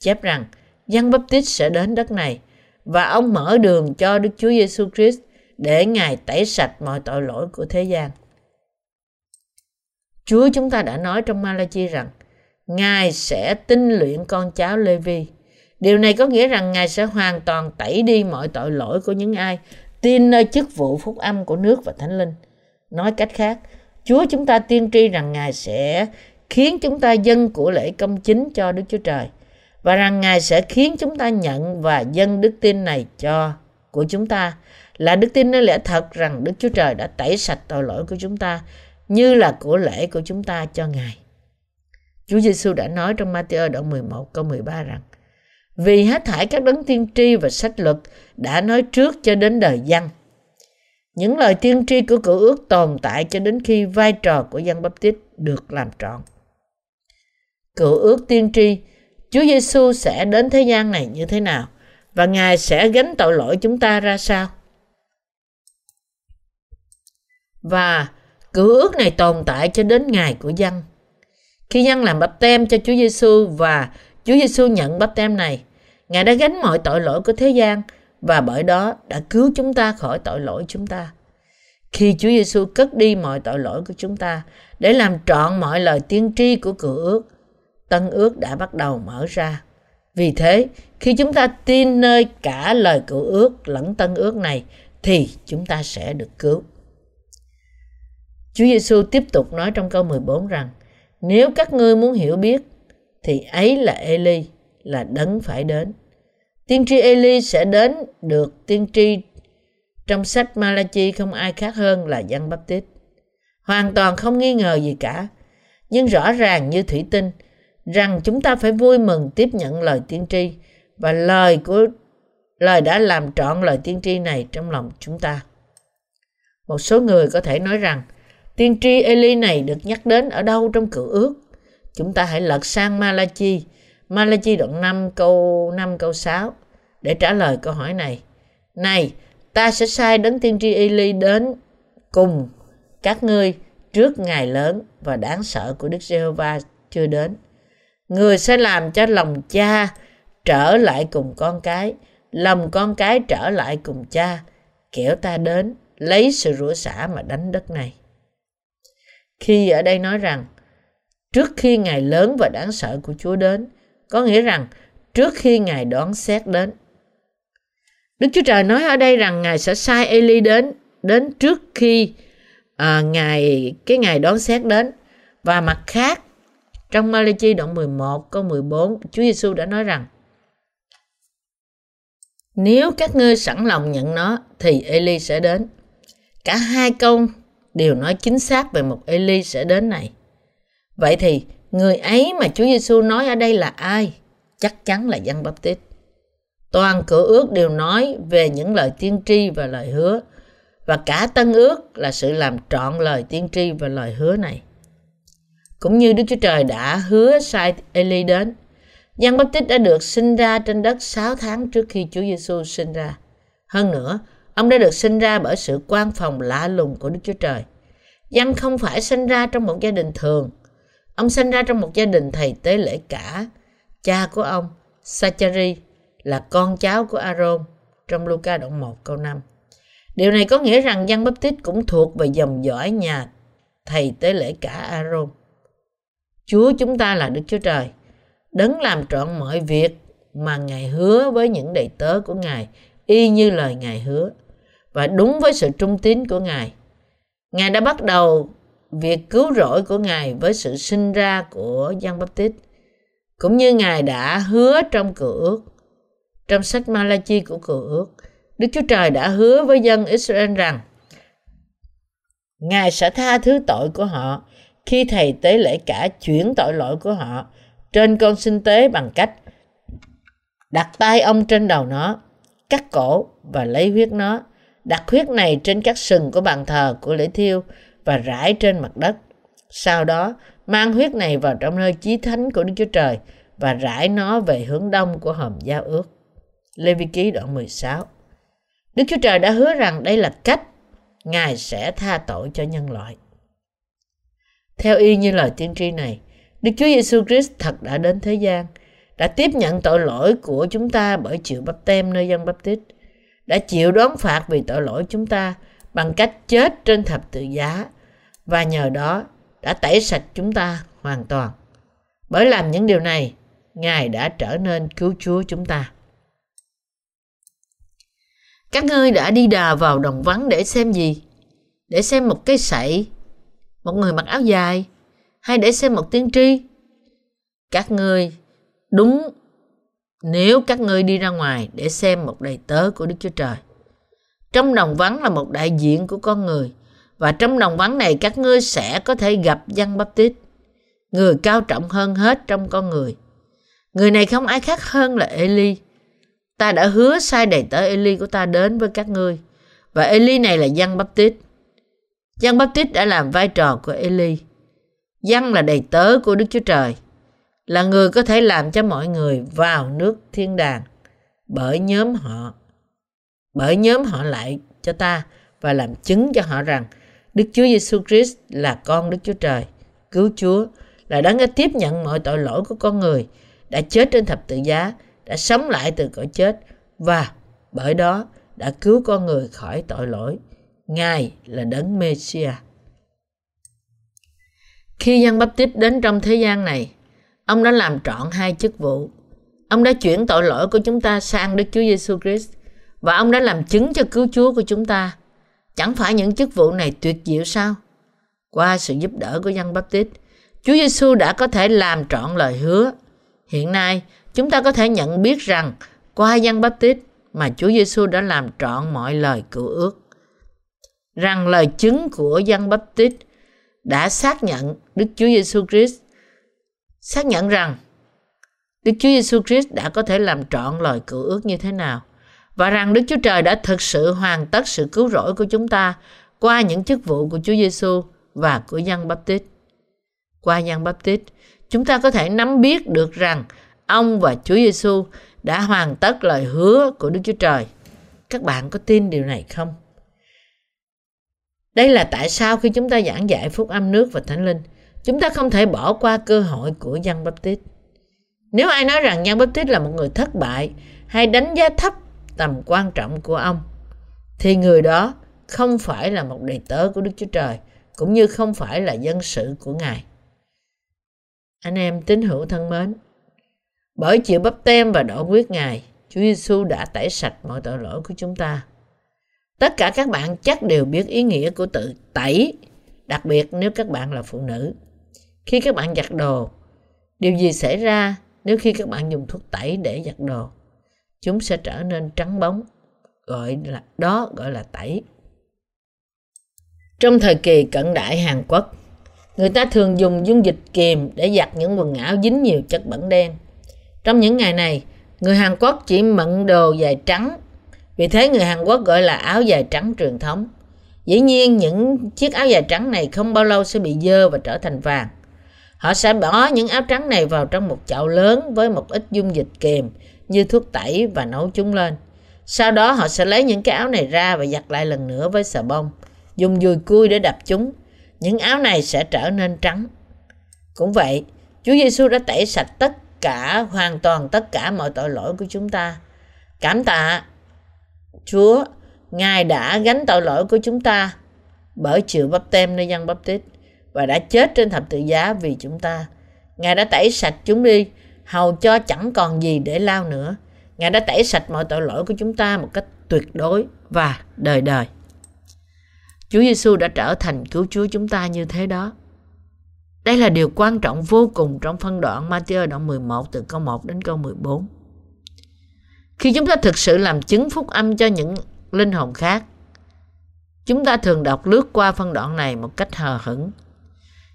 chép rằng Giăng tít sẽ đến đất này và ông mở đường cho Đức Chúa Giêsu Christ để Ngài tẩy sạch mọi tội lỗi của thế gian. Chúa chúng ta đã nói trong Malachi rằng Ngài sẽ tinh luyện con cháu Lê Vi. Điều này có nghĩa rằng Ngài sẽ hoàn toàn tẩy đi mọi tội lỗi của những ai tin nơi chức vụ phúc âm của nước và thánh linh. Nói cách khác, Chúa chúng ta tiên tri rằng Ngài sẽ khiến chúng ta dân của lễ công chính cho Đức Chúa Trời và rằng Ngài sẽ khiến chúng ta nhận và dân đức tin này cho của chúng ta là đức tin nơi lẽ thật rằng Đức Chúa Trời đã tẩy sạch tội lỗi của chúng ta như là của lễ của chúng ta cho Ngài. Chúa Giêsu đã nói trong Matthew đoạn 11 câu 13 rằng Vì hết thảy các đấng tiên tri và sách luật đã nói trước cho đến đời dân. Những lời tiên tri của cựu ước tồn tại cho đến khi vai trò của dân Baptist được làm trọn. Cựu ước tiên tri, Chúa Giêsu sẽ đến thế gian này như thế nào và Ngài sẽ gánh tội lỗi chúng ta ra sao? Và cựu ước này tồn tại cho đến ngày của dân. Khi dân làm bắp tem cho Chúa Giêsu và Chúa Giêsu nhận bắp tem này, Ngài đã gánh mọi tội lỗi của thế gian và bởi đó đã cứu chúng ta khỏi tội lỗi chúng ta. Khi Chúa Giêsu cất đi mọi tội lỗi của chúng ta để làm trọn mọi lời tiên tri của cựu ước, tân ước đã bắt đầu mở ra. Vì thế, khi chúng ta tin nơi cả lời cựu ước lẫn tân ước này thì chúng ta sẽ được cứu. Chúa Giêsu tiếp tục nói trong câu 14 rằng nếu các ngươi muốn hiểu biết thì ấy là Eli là đấng phải đến. Tiên tri Eli sẽ đến được tiên tri trong sách Malachi không ai khác hơn là Giăng Baptist. Hoàn toàn không nghi ngờ gì cả. Nhưng rõ ràng như thủy tinh rằng chúng ta phải vui mừng tiếp nhận lời tiên tri và lời của lời đã làm trọn lời tiên tri này trong lòng chúng ta. Một số người có thể nói rằng tiên tri Eli này được nhắc đến ở đâu trong cựu ước? Chúng ta hãy lật sang Malachi, Malachi đoạn 5 câu 5 câu 6 để trả lời câu hỏi này. Này, ta sẽ sai đấng tiên tri Eli đến cùng các ngươi trước ngày lớn và đáng sợ của Đức Giê-hô-va chưa đến. Người sẽ làm cho lòng cha trở lại cùng con cái, lòng con cái trở lại cùng cha, kẻo ta đến lấy sự rủa xả mà đánh đất này. Khi ở đây nói rằng trước khi ngày lớn và đáng sợ của Chúa đến, có nghĩa rằng trước khi Ngài đoán xét đến. Đức Chúa Trời nói ở đây rằng Ngài sẽ sai Eli đến, đến trước khi à, Ngài cái ngày đoán xét đến. Và mặt khác, trong Malachi đoạn 11 câu 14, Chúa Giêsu đã nói rằng Nếu các ngươi sẵn lòng nhận nó thì Eli sẽ đến. Cả hai câu đều nói chính xác về một Eli sẽ đến này. Vậy thì người ấy mà Chúa Giêsu nói ở đây là ai? Chắc chắn là Giăng Baptist. Toàn cửa ước đều nói về những lời tiên tri và lời hứa và cả tân ước là sự làm trọn lời tiên tri và lời hứa này. Cũng như Đức Chúa Trời đã hứa sai Eli đến, Giăng Baptist đã được sinh ra trên đất 6 tháng trước khi Chúa Giêsu sinh ra. Hơn nữa, ông đã được sinh ra bởi sự quan phòng lạ lùng của Đức Chúa Trời. Giăng không phải sinh ra trong một gia đình thường. Ông sinh ra trong một gia đình thầy tế lễ cả. Cha của ông, Sachari, là con cháu của Aaron trong Luca đoạn 1 câu 5. Điều này có nghĩa rằng Giăng Baptist cũng thuộc về dòng dõi nhà thầy tế lễ cả Aaron. Chúa chúng ta là Đức Chúa Trời, đấng làm trọn mọi việc mà Ngài hứa với những đầy tớ của Ngài, y như lời Ngài hứa, và đúng với sự trung tín của Ngài. Ngài đã bắt đầu việc cứu rỗi của Ngài với sự sinh ra của Giăng Baptist, cũng như Ngài đã hứa trong cựu ước. Trong sách Malachi của cựu ước, Đức Chúa Trời đã hứa với dân Israel rằng Ngài sẽ tha thứ tội của họ khi thầy tế lễ cả chuyển tội lỗi của họ trên con sinh tế bằng cách đặt tay ông trên đầu nó, cắt cổ và lấy huyết nó, đặt huyết này trên các sừng của bàn thờ của lễ thiêu và rải trên mặt đất. Sau đó, mang huyết này vào trong nơi chí thánh của Đức Chúa Trời và rải nó về hướng đông của hòm giao ước. Lê Vi Ký đoạn 16 Đức Chúa Trời đã hứa rằng đây là cách Ngài sẽ tha tội cho nhân loại. Theo y như lời tiên tri này, Đức Chúa Giêsu Christ thật đã đến thế gian, đã tiếp nhận tội lỗi của chúng ta bởi chịu bắp tem nơi dân bắp tít, đã chịu đón phạt vì tội lỗi chúng ta bằng cách chết trên thập tự giá và nhờ đó đã tẩy sạch chúng ta hoàn toàn. Bởi làm những điều này, Ngài đã trở nên cứu Chúa chúng ta. Các ngươi đã đi đà vào đồng vắng để xem gì? Để xem một cái sậy, một người mặc áo dài, hay để xem một tiên tri? Các ngươi đúng nếu các ngươi đi ra ngoài để xem một đầy tớ của Đức Chúa Trời. Trong đồng vắng là một đại diện của con người và trong đồng vắng này các ngươi sẽ có thể gặp dân Bắp Tít, người cao trọng hơn hết trong con người. Người này không ai khác hơn là Eli. Ta đã hứa sai đầy tớ Eli của ta đến với các ngươi và Eli này là dân Bắp Tít. Giăng Baptist đã làm vai trò của Eli. Giăng là đầy tớ của Đức Chúa Trời, là người có thể làm cho mọi người vào nước thiên đàng bởi nhóm họ bởi nhóm họ lại cho ta và làm chứng cho họ rằng Đức Chúa Giêsu Christ là con Đức Chúa Trời, cứu Chúa, là đáng đã tiếp nhận mọi tội lỗi của con người, đã chết trên thập tự giá, đã sống lại từ cõi chết và bởi đó đã cứu con người khỏi tội lỗi. Ngài là đấng Messiah. Khi Giăng Báp tít đến trong thế gian này, ông đã làm trọn hai chức vụ. Ông đã chuyển tội lỗi của chúng ta sang Đức Chúa Giêsu Christ và ông đã làm chứng cho cứu Chúa của chúng ta. Chẳng phải những chức vụ này tuyệt diệu sao? Qua sự giúp đỡ của Giăng Báp tít, Chúa Giêsu đã có thể làm trọn lời hứa. Hiện nay, chúng ta có thể nhận biết rằng qua Giăng Báp tít mà Chúa Giêsu đã làm trọn mọi lời cựu ước. Rằng lời chứng của dân bắp tít đã xác nhận Đức Chúa Giêsu Christ xác nhận rằng Đức Chúa Giêsu Christ đã có thể làm trọn lời cựu ước như thế nào và rằng Đức Chúa Trời đã thực sự hoàn tất sự cứu rỗi của chúng ta qua những chức vụ của Chúa Giêsu và của dân Baptist. Qua dân Baptist, chúng ta có thể nắm biết được rằng ông và Chúa Giêsu đã hoàn tất lời hứa của Đức Chúa Trời. Các bạn có tin điều này không? Đây là tại sao khi chúng ta giảng dạy phúc âm nước và thánh linh, chúng ta không thể bỏ qua cơ hội của dân Baptist. Nếu ai nói rằng dân Baptist là một người thất bại hay đánh giá thấp tầm quan trọng của ông, thì người đó không phải là một đầy tớ của Đức Chúa Trời, cũng như không phải là dân sự của Ngài. Anh em tín hữu thân mến, bởi chịu bắp tem và đổ huyết Ngài, Chúa Giêsu đã tẩy sạch mọi tội lỗi của chúng ta. Tất cả các bạn chắc đều biết ý nghĩa của tự tẩy, đặc biệt nếu các bạn là phụ nữ. Khi các bạn giặt đồ, điều gì xảy ra nếu khi các bạn dùng thuốc tẩy để giặt đồ? Chúng sẽ trở nên trắng bóng, gọi là đó gọi là tẩy. Trong thời kỳ cận đại Hàn Quốc, người ta thường dùng dung dịch kiềm để giặt những quần áo dính nhiều chất bẩn đen. Trong những ngày này, người Hàn Quốc chỉ mận đồ dài trắng, vì thế người Hàn Quốc gọi là áo dài trắng truyền thống. Dĩ nhiên những chiếc áo dài trắng này không bao lâu sẽ bị dơ và trở thành vàng. Họ sẽ bỏ những áo trắng này vào trong một chậu lớn với một ít dung dịch kiềm như thuốc tẩy và nấu chúng lên. Sau đó họ sẽ lấy những cái áo này ra và giặt lại lần nữa với xà bông, dùng dùi cui để đập chúng. Những áo này sẽ trở nên trắng. Cũng vậy, Chúa Giêsu đã tẩy sạch tất cả, hoàn toàn tất cả mọi tội lỗi của chúng ta. Cảm tạ Chúa, Ngài đã gánh tội lỗi của chúng ta bởi chịu bắp tem nơi dân bắp tít và đã chết trên thập tự giá vì chúng ta. Ngài đã tẩy sạch chúng đi, hầu cho chẳng còn gì để lao nữa. Ngài đã tẩy sạch mọi tội lỗi của chúng ta một cách tuyệt đối và đời đời. Chúa Giêsu đã trở thành cứu Chúa chúng ta như thế đó. Đây là điều quan trọng vô cùng trong phân đoạn Matthew đoạn 11 từ câu 1 đến câu 14. Khi chúng ta thực sự làm chứng phúc âm cho những linh hồn khác, chúng ta thường đọc lướt qua phân đoạn này một cách hờ hững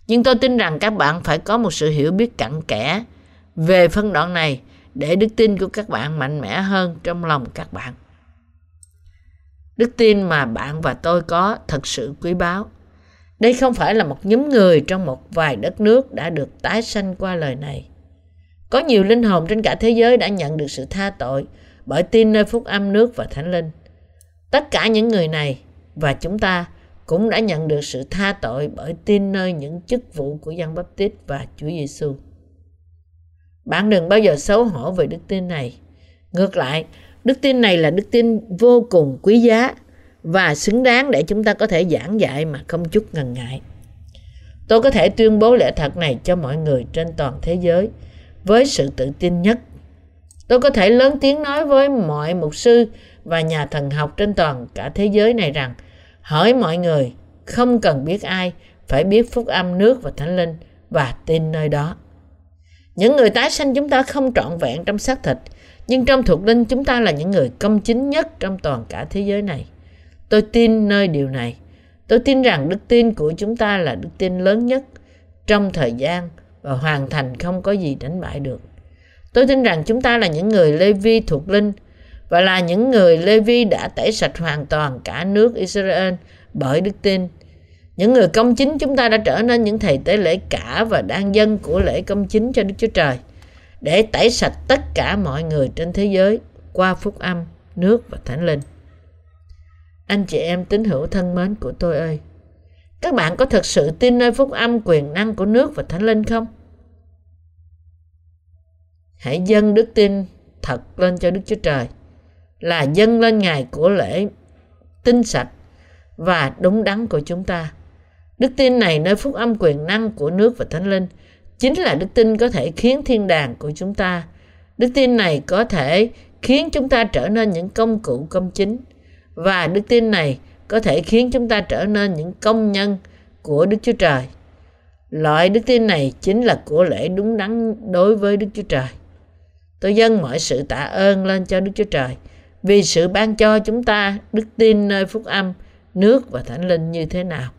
Nhưng tôi tin rằng các bạn phải có một sự hiểu biết cặn kẽ về phân đoạn này để đức tin của các bạn mạnh mẽ hơn trong lòng các bạn. Đức tin mà bạn và tôi có thật sự quý báu. Đây không phải là một nhóm người trong một vài đất nước đã được tái sanh qua lời này. Có nhiều linh hồn trên cả thế giới đã nhận được sự tha tội bởi tin nơi phúc âm nước và thánh linh. Tất cả những người này và chúng ta cũng đã nhận được sự tha tội bởi tin nơi những chức vụ của Giăng Báp Tít và Chúa Giêsu. Bạn đừng bao giờ xấu hổ về đức tin này. Ngược lại, đức tin này là đức tin vô cùng quý giá và xứng đáng để chúng ta có thể giảng dạy mà không chút ngần ngại. Tôi có thể tuyên bố lẽ thật này cho mọi người trên toàn thế giới với sự tự tin nhất. Tôi có thể lớn tiếng nói với mọi mục sư và nhà thần học trên toàn cả thế giới này rằng hỏi mọi người không cần biết ai phải biết phúc âm nước và thánh linh và tin nơi đó. Những người tái sanh chúng ta không trọn vẹn trong xác thịt, nhưng trong thuộc linh chúng ta là những người công chính nhất trong toàn cả thế giới này. Tôi tin nơi điều này. Tôi tin rằng đức tin của chúng ta là đức tin lớn nhất trong thời gian và hoàn thành không có gì đánh bại được. Tôi tin rằng chúng ta là những người Lê Vi thuộc linh và là những người Lê Vi đã tẩy sạch hoàn toàn cả nước Israel bởi đức tin. Những người công chính chúng ta đã trở nên những thầy tế lễ cả và đang dân của lễ công chính cho Đức Chúa Trời để tẩy sạch tất cả mọi người trên thế giới qua phúc âm, nước và thánh linh. Anh chị em tín hữu thân mến của tôi ơi, các bạn có thật sự tin nơi phúc âm quyền năng của nước và thánh linh không? Hãy dâng đức tin thật lên cho Đức Chúa Trời, là dâng lên ngày của lễ tinh sạch và đúng đắn của chúng ta. Đức tin này nơi phúc âm quyền năng của nước và thánh linh chính là đức tin có thể khiến thiên đàng của chúng ta. Đức tin này có thể khiến chúng ta trở nên những công cụ công chính và đức tin này có thể khiến chúng ta trở nên những công nhân của Đức Chúa Trời. Loại đức tin này chính là của lễ đúng đắn đối với Đức Chúa Trời. Tôi dâng mọi sự tạ ơn lên cho Đức Chúa Trời vì sự ban cho chúng ta đức tin nơi phúc âm, nước và thánh linh như thế nào.